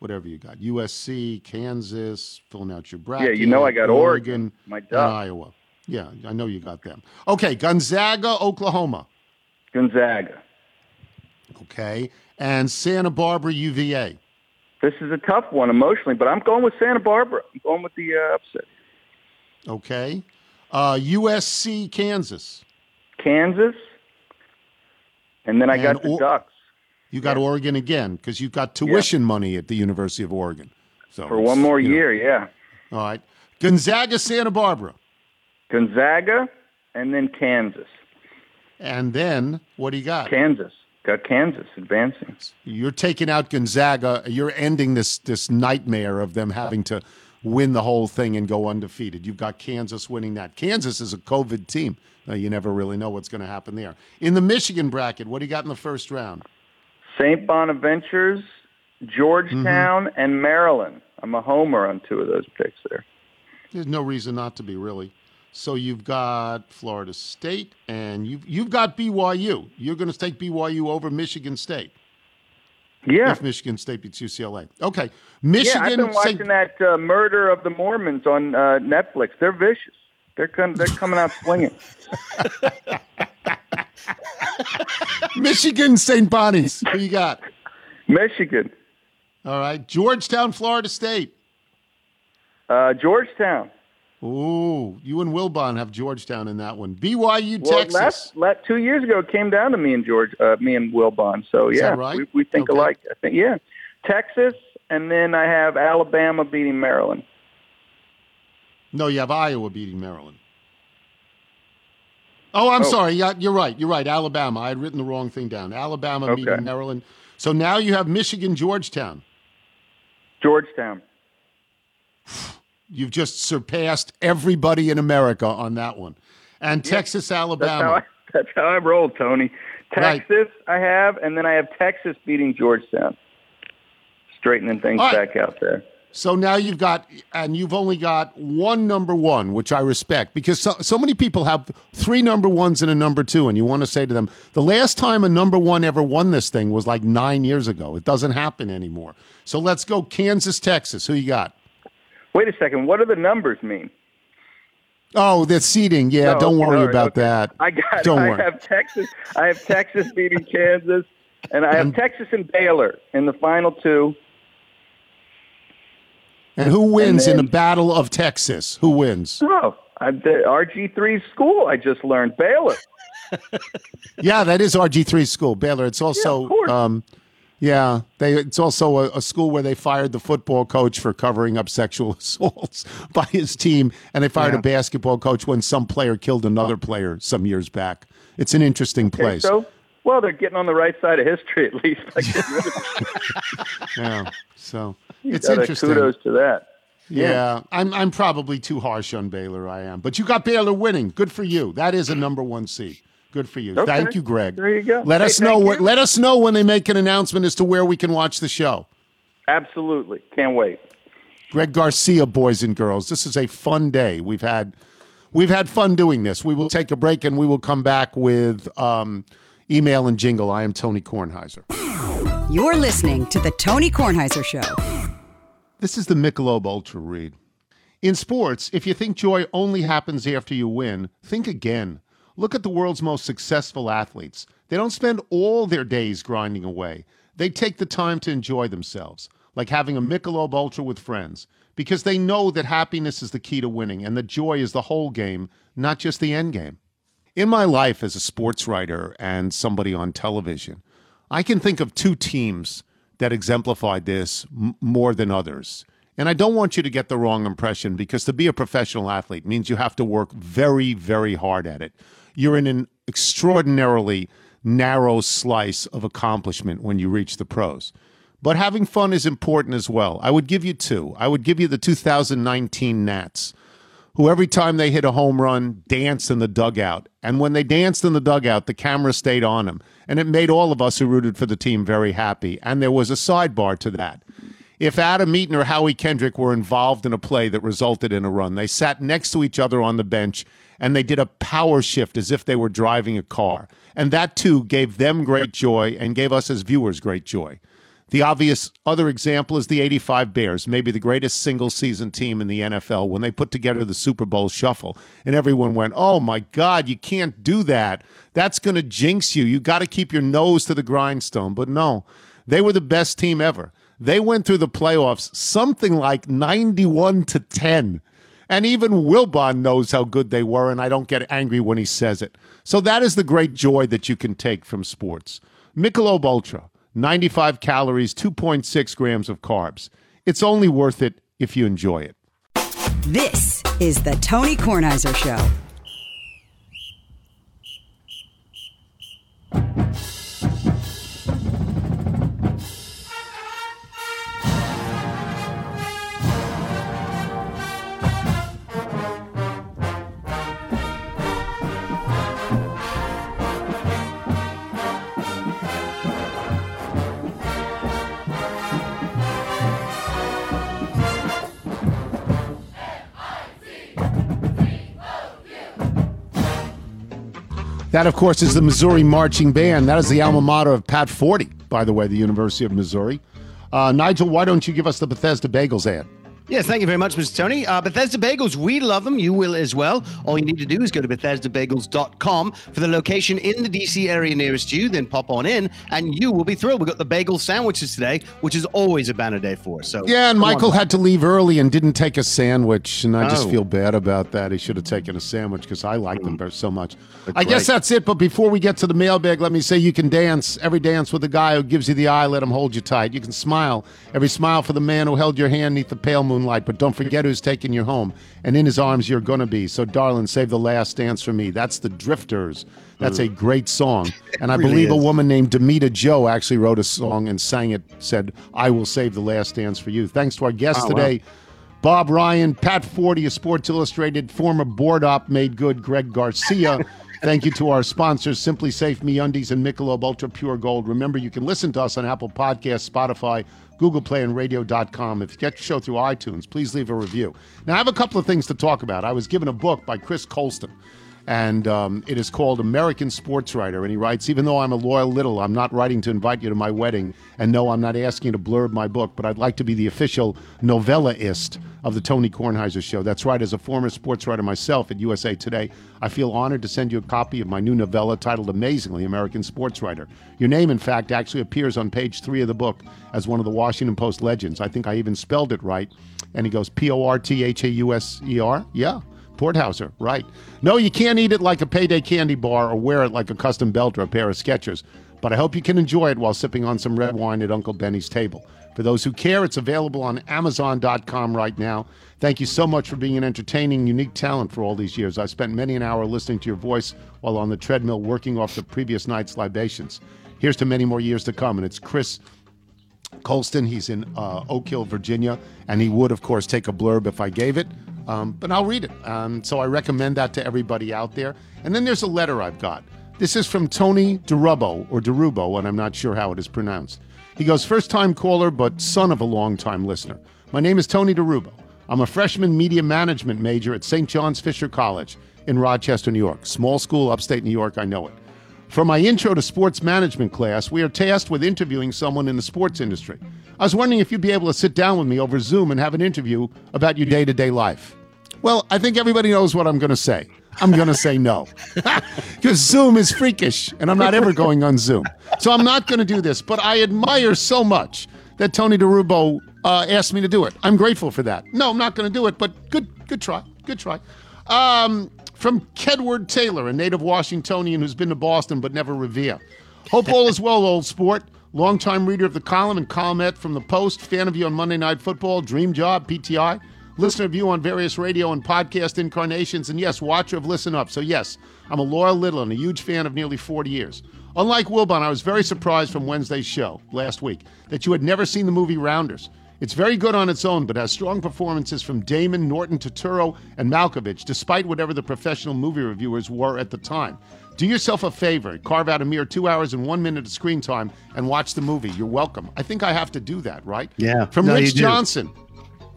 whatever you got. USC, Kansas, filling out your bracket. Yeah, you know I got Oregon, my and. Iowa. Yeah, I know you got them. Okay. Gonzaga, Oklahoma. Gonzaga. Okay. And Santa Barbara, UVA. This is a tough one emotionally, but I'm going with Santa Barbara. I'm going with the uh, upset. Okay. Uh, USC, Kansas. Kansas, and then I got the Ducks You got Oregon again because you've got tuition money at the University of Oregon. So for one more you know, year. Yeah, all right. Gonzaga, Santa Barbara. Gonzaga, and then Kansas. And then what do you got? Kansas got Kansas advancing. You're taking out Gonzaga. You're ending this this nightmare of them having to win the whole thing and go undefeated. You've got Kansas winning that. Kansas is a COVID team. Uh, you never really know what's going to happen there. In the Michigan bracket, what do you got in the first round? St. Bonaventures, Georgetown, Mm-hmm. and Maryland. I'm a homer on two of those picks there. There's no reason not to be, really. So you've got Florida State, and you've you've got BYU. You're going to take BYU over Michigan State. Yeah. If Michigan State beats UCLA. Okay. yeah, I've been watching St. that uh, Murder of the Mormons on uh, Netflix. They're vicious. They're com- they're coming out swinging. (laughs) Michigan St. Bonnie's. Who you got? Michigan, All right. Georgetown, Florida State. uh, Georgetown. Ooh, you and Wilbon have Georgetown in that one. BYU, Well, Texas. last, last two years ago, it came down to me and George, uh, me and Wilbon. So Is yeah, that right? we, we think Okay. alike. I think yeah, Texas, and then I have Alabama beating Maryland. No, you have Iowa beating Maryland. Oh, I'm Oh. sorry. Yeah, you're right. You're right. Alabama. I had written the wrong thing down. Alabama Okay. beating Maryland. So now you have Michigan, Georgetown. Georgetown. You've just surpassed everybody in America on that one. And Texas, Alabama. I, (laughs) that's how I roll, Tony. Right. Texas, I have, and then I have Texas beating Georgetown. Straightening things right. back out there. So now you've got, and you've only got one number one, which I respect because so, so many people have three number ones and a number two, and you want to say to them, the last time a number one ever won this thing was like nine years ago. It doesn't happen anymore. So let's go Kansas, Texas. Who you got? Wait a second. What do the numbers mean? Oh, the seating. Yeah, No, don't worry right, about okay. that. I got. Don't I worry. have Texas. I have Texas beating (laughs) Kansas, and I have And- Texas and Baylor in the final two. And who wins in then- the Battle of Texas? Who wins? Oh, I, the RG3 school. I just learned Baylor. (laughs) Yeah, that is RG3 school, Baylor. It's also, course. um, yeah, they. It's also a, a school where they fired the football coach for covering up sexual (laughs) assaults by his team, and they fired Yeah. a basketball coach when some player killed another player some years back. It's an interesting Okay, place. so, well, they're getting on the right side of history at least. by getting rid of yeah, so You it's interesting. Kudos to that. Yeah, I'm I'm probably too harsh on Baylor. I am, but you got Baylor winning. Good for you. That is a number one seed. Good for you. Okay. Thank you, Greg. There you go. Let Hey, us know. thank What, you. let us know when they make an announcement as to where we can watch the show. Absolutely. Can't wait. Greg Garcia, boys and girls. This is a fun day. We've had we've had fun doing this. We will take a break and we will come back with um, email and jingle. I am Tony Kornheiser. You're listening to The Tony Kornheiser Show. This is the Michelob Ultra read. In sports, if you think joy only happens after you win, think again. Look at the world's most successful athletes. They don't spend all their days grinding away. They take the time to enjoy themselves, like having a Michelob Ultra with friends, because they know that happiness is the key to winning and that joy is the whole game, not just the end game. In my life as a sports writer and somebody on television, I can think of two teams that exemplified this m- more than others. And I don't want you to get the wrong impression because to be a professional athlete means you have to work very, very hard at it. You're in an extraordinarily narrow slice of accomplishment when you reach the pros. But having fun is important as well. I would give you two. I would give you the 2019 Nats who every time they hit a home run danced in the dugout. And when they danced in the dugout, the camera stayed on them. And it made all of us who rooted for the team very happy. And there was a sidebar to that. If Adam Eaton or Howie Kendrick were involved in a play that resulted in a run, they sat next to each other on the bench and they did a power shift as if they were driving a car. And that too gave them great joy and gave us as viewers great joy. The obvious other example is the 85 Bears, maybe the greatest single season team in the NFL, when they put together the Super Bowl shuffle. And everyone went, Oh my God, you can't do that. That's going to jinx you. You got to keep your nose to the grindstone. But no, they were the best team ever. They went through the playoffs something like 91 to 10. And even Wilbon knows how good they were, and I don't get angry when he says it. So that is the great joy that you can take from sports. Michelob Ultra, 95 calories, 2.6 grams of carbs. It's only worth it if you enjoy it. This is The Tony Kornheiser Show. That, of course, is the Missouri Marching Band. That is the alma mater of Pat Forde, by the way, the University of Missouri. Uh, Nigel, why don't you give us the Bethesda Bagels ad? Yes, thank you very much, Mr. Tony. Uh, Bethesda Bagels, we love them. You will as well. All you need to do is go to BethesdaBagels.com for the location in the DC area nearest you. Then pop on in, and you will be thrilled. We've got the bagel sandwiches today, which is always a banner day for us. So Yeah, and come on. Michael had to leave early and didn't take a sandwich, and I just Oh. feel bad about that. He should have taken a sandwich because I like them so much. I That's guess that's it. But before we get to the mailbag, let me say you can dance every dance with the guy who gives you the eye. Let him hold you tight. You can smile every smile for the man who held your hand neath the pale moonlight. But don't forget who's taking you home, and in his arms you're gonna be. So, darling, save the last dance for me. That's the Drifters. That's a mm. great song, (laughs) and I really believe a woman named Damita Jo actually wrote a song and sang it. Said, "I will save the last dance for you." Thanks to our guest Oh, wow. today. Bob Ryan, Pat Forde of Sports Illustrated, former board op made good Greg Garcia. (laughs) Thank you to our sponsors, SimpliSafe Me Undies and Michelob Ultra Pure Gold. Remember, you can listen to us on Apple Podcasts, Spotify, Google Play, and Radio.com. If you get your show through iTunes, please leave a review. Now, I have a couple of things to talk about. I was given a book by Chris Colston and um, it is called American Sports Writer. And he writes, even though I'm a loyal little, I'm not writing to invite you to my wedding, and no, I'm not asking you to blurb my book, but I'd like to be the official novellaist of the Tony Kornheiser Show. That's right. As a former sports writer myself at USA Today, I feel honored to send you a copy of my new novella titled Amazingly American Sports Writer. Your name, in fact, actually appears on page three of the book as one of the Washington Post legends. I think I even spelled it right. And he goes, P O R T H A U S E R? Yeah. Porthauser, right. No, you can't eat it like a payday candy bar or wear it like a custom belt or a pair of Skechers, but I hope you can enjoy it while sipping on some red wine at Uncle Benny's table. For those who care, it's available on Amazon.com right now. Thank you so much for being an entertaining, unique talent for all these years. I spent many an hour listening to your voice while on the treadmill working off the previous night's libations. Here's to many more years to come, and it's Chris Colston. He's in uh, Oak Hill, Virginia, and he would, of course, take a blurb if I gave it, um, but I'll read it. Um, so I recommend that to everybody out there. And then there's a letter I've got. This is from Tony DeRubo, or DeRubo, and I'm not sure how it is pronounced. He goes, first time caller, but son of a long time listener. My name is Tony DeRubo. I'm a freshman media management major at St. John's Fisher College in Rochester, New York. Small school, upstate New York, I know it. For my intro to sports management class, we are tasked with interviewing someone in the sports industry. I was wondering if you'd be able to sit down with me over Zoom and have an interview about your day to day life. Well, I think everybody knows what I'm going to say. I'm going to say no. (laughs) Because Zoom is freakish, and I'm not ever going on Zoom. So I'm not going to do this, but I admire so much that Tony DeRubo uh, asked me to do it. I'm grateful for that. No, I'm not going to do it, but good, good try. Good try. Um, from Kedward Taylor, a native Washingtonian who's been to Boston but never Revere. Hope all is well, old sport. Longtime reader of the column and columnette from the Post, fan of you on Monday Night Football, Dream Job, PTI, listener of you on various radio and podcast incarnations, and yes, watcher of Listen Up. So, yes, I'm a loyal little and a huge fan of nearly 40 years. Unlike Wilbon, I was very surprised from Wednesday's show last week that you had never seen the movie Rounders. It's very good on its own, but has strong performances from Damon, Norton, Turturro, and Malkovich, despite whatever the professional movie reviewers were at the time. Do yourself a favor, carve out a mere two hours and one minute of screen time and watch the movie. You're welcome. I think I have to do that, right? Yeah. From No, Rich do.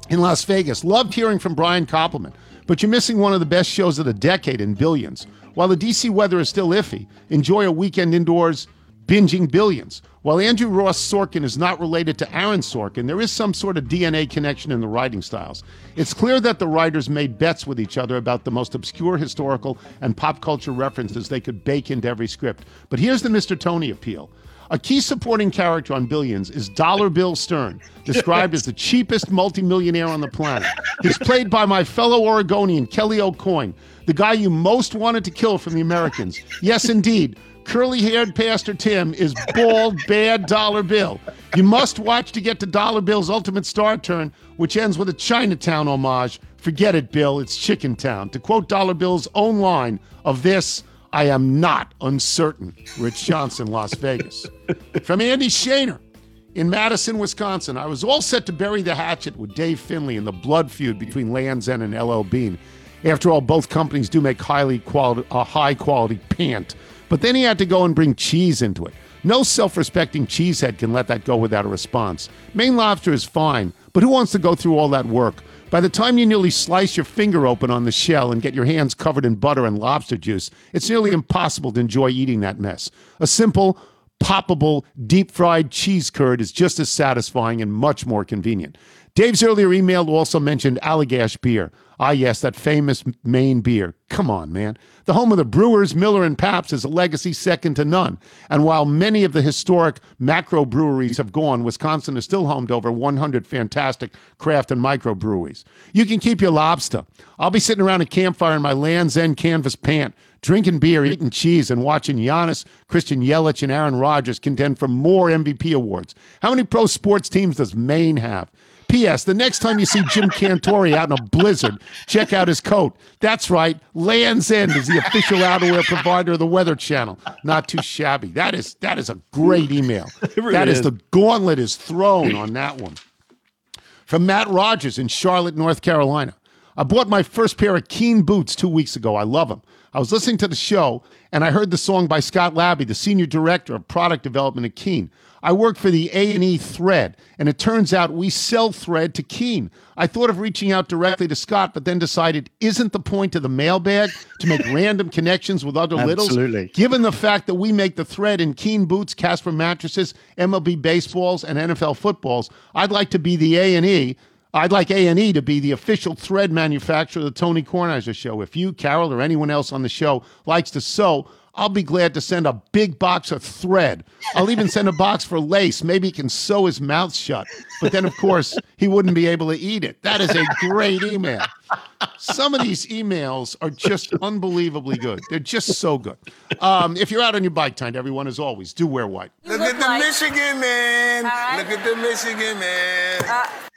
In Las Vegas. Loved hearing from Brian Koppelman, but you're missing one of the best shows of the decade in Billions. While the DC weather is still iffy, enjoy a weekend indoors binging Billions. While Andrew Ross Sorkin is not related to Aaron Sorkin, there is some sort of DNA connection in the writing styles. It's clear that the writers made bets with each other about the most obscure historical and pop culture references they could bake into every script. But here's the Mr. Tony appeal. A key supporting character on Billions is Dollar Bill Stern, described as the cheapest multimillionaire on the planet. He's played by my fellow Oregonian, Kelly AuCoin, the guy you most wanted to kill from the Americans. Yes, indeed. Curly haired Pastor Tim is bald, bad Dollar Bill. You must watch to get to Dollar Bill's ultimate star turn, which ends with a Chinatown homage. Forget it, Bill, it's Chicken Town. To quote Dollar Bill's own line of this, I am not uncertain. Rich Johnson, Las Vegas. From Andy Shaner in Madison, Wisconsin. I was all set to bury the hatchet with Dave Finley in the blood feud between Land's End and LL Bean. After all, both companies do make highly quality, a high quality pant. But then he had to go and bring cheese into it. No self respecting cheesehead can let that go without a response. Maine lobster is fine, but who wants to go through all that work? By the time you nearly slice your finger open on the shell and get your hands covered in butter and lobster juice, it's nearly impossible to enjoy eating that mess. A simple, poppable, deep fried cheese curd is just as satisfying and much more convenient. Dave's earlier email also mentioned Allagash beer. Ah, yes, that famous Maine beer. Come on, man. The home of the Brewers, Miller, and Pabst is a legacy second to none. And while many of the historic macro breweries have gone, Wisconsin is still home to over 100 fantastic craft and micro breweries. You can keep your lobster. I'll be sitting around a campfire in my Land's End canvas pant, drinking beer, eating cheese, and watching Giannis, Christian Yelich, and Aaron Rodgers contend for more MVP awards. How many pro sports teams does Maine have? P.S. The next time you see Jim Cantore out in a blizzard, check out his coat. That's right. Land's End is the official outerwear provider of the Weather Channel. Not too shabby. That is that is a great email. (laughs) really that is is. the gauntlet is thrown on that one. From Matt Rogers in Charlotte, North Carolina. I bought my first pair of Keen boots two weeks ago. I love them. I was listening to the show and I heard the song by Scott Labby, the senior director of product development at Keen. I work for the A&E Thread, and it turns out we sell Thread to Keen. I thought of reaching out directly to Scott, but then decided, isn't the point of the mailbag to make (laughs) random connections with other littles? Absolutely. Given the fact that we make the thread in Keen boots, Casper mattresses, MLB baseballs, and NFL footballs, I'd like to be the A and E. I'd like A and E to be the official thread manufacturer of the Tony Kornheiser Show. If you, Carol, or anyone else on the show likes to sew, I'll be glad to send a big box of thread. I'll even send a box for lace. Maybe he can sew his mouth shut. But then, of course, he wouldn't be able to eat it. That is a great email. Some of these emails are just unbelievably good. They're just so good. Um, if you're out on your bike, time to everyone, as always, do wear white. Look at the Michigan man. Look at the Michigan man.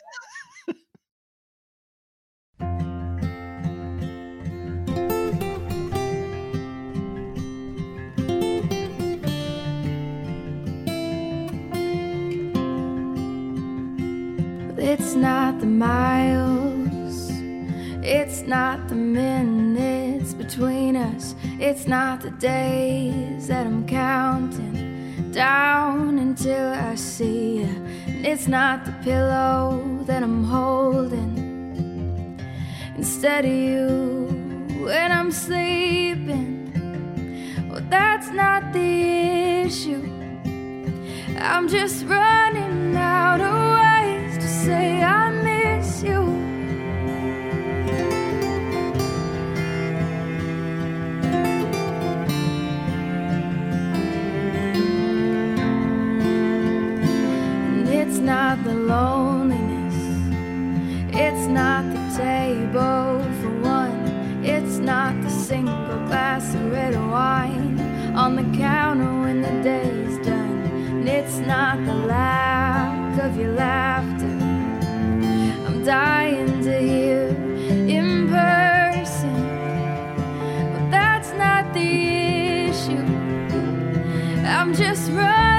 It's not the miles, it's not the minutes between us, it's not the days that I'm counting down until I see you, and it's not the pillow that I'm holding instead of you when I'm sleeping. Well, that's not the issue. I'm just running out of say I miss you. And it's not the loneliness, it's not the table for one, it's not the single glass of red wine on the counter when the day's done. And it's not the lack of your laughter. Dying to hear in person, but that's not the issue. I'm just running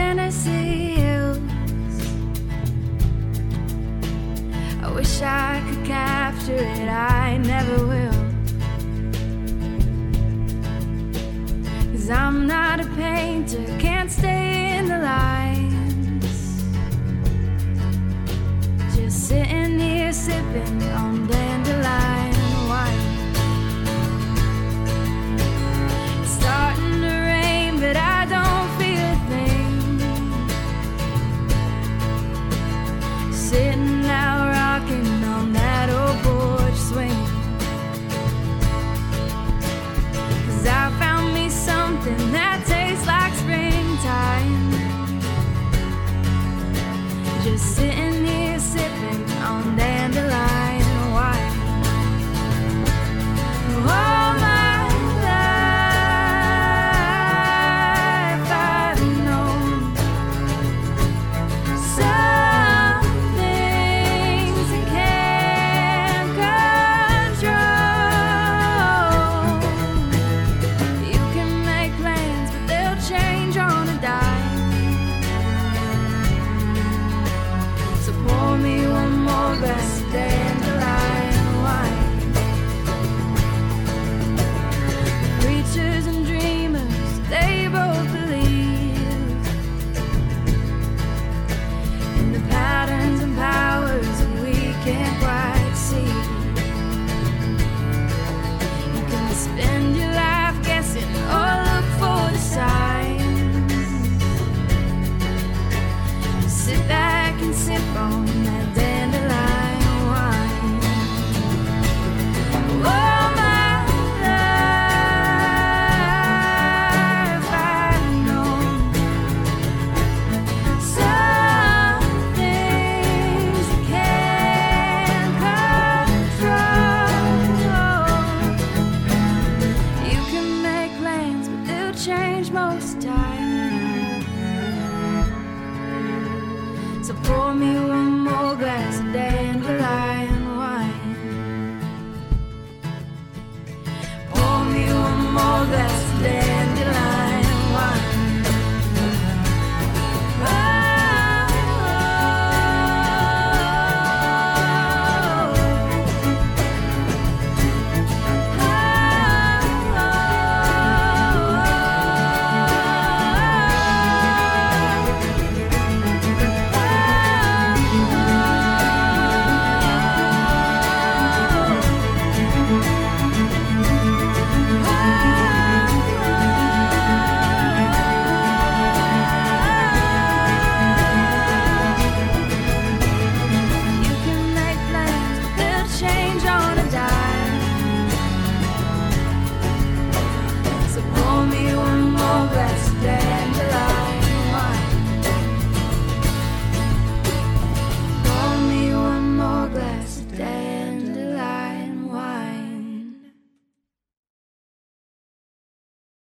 on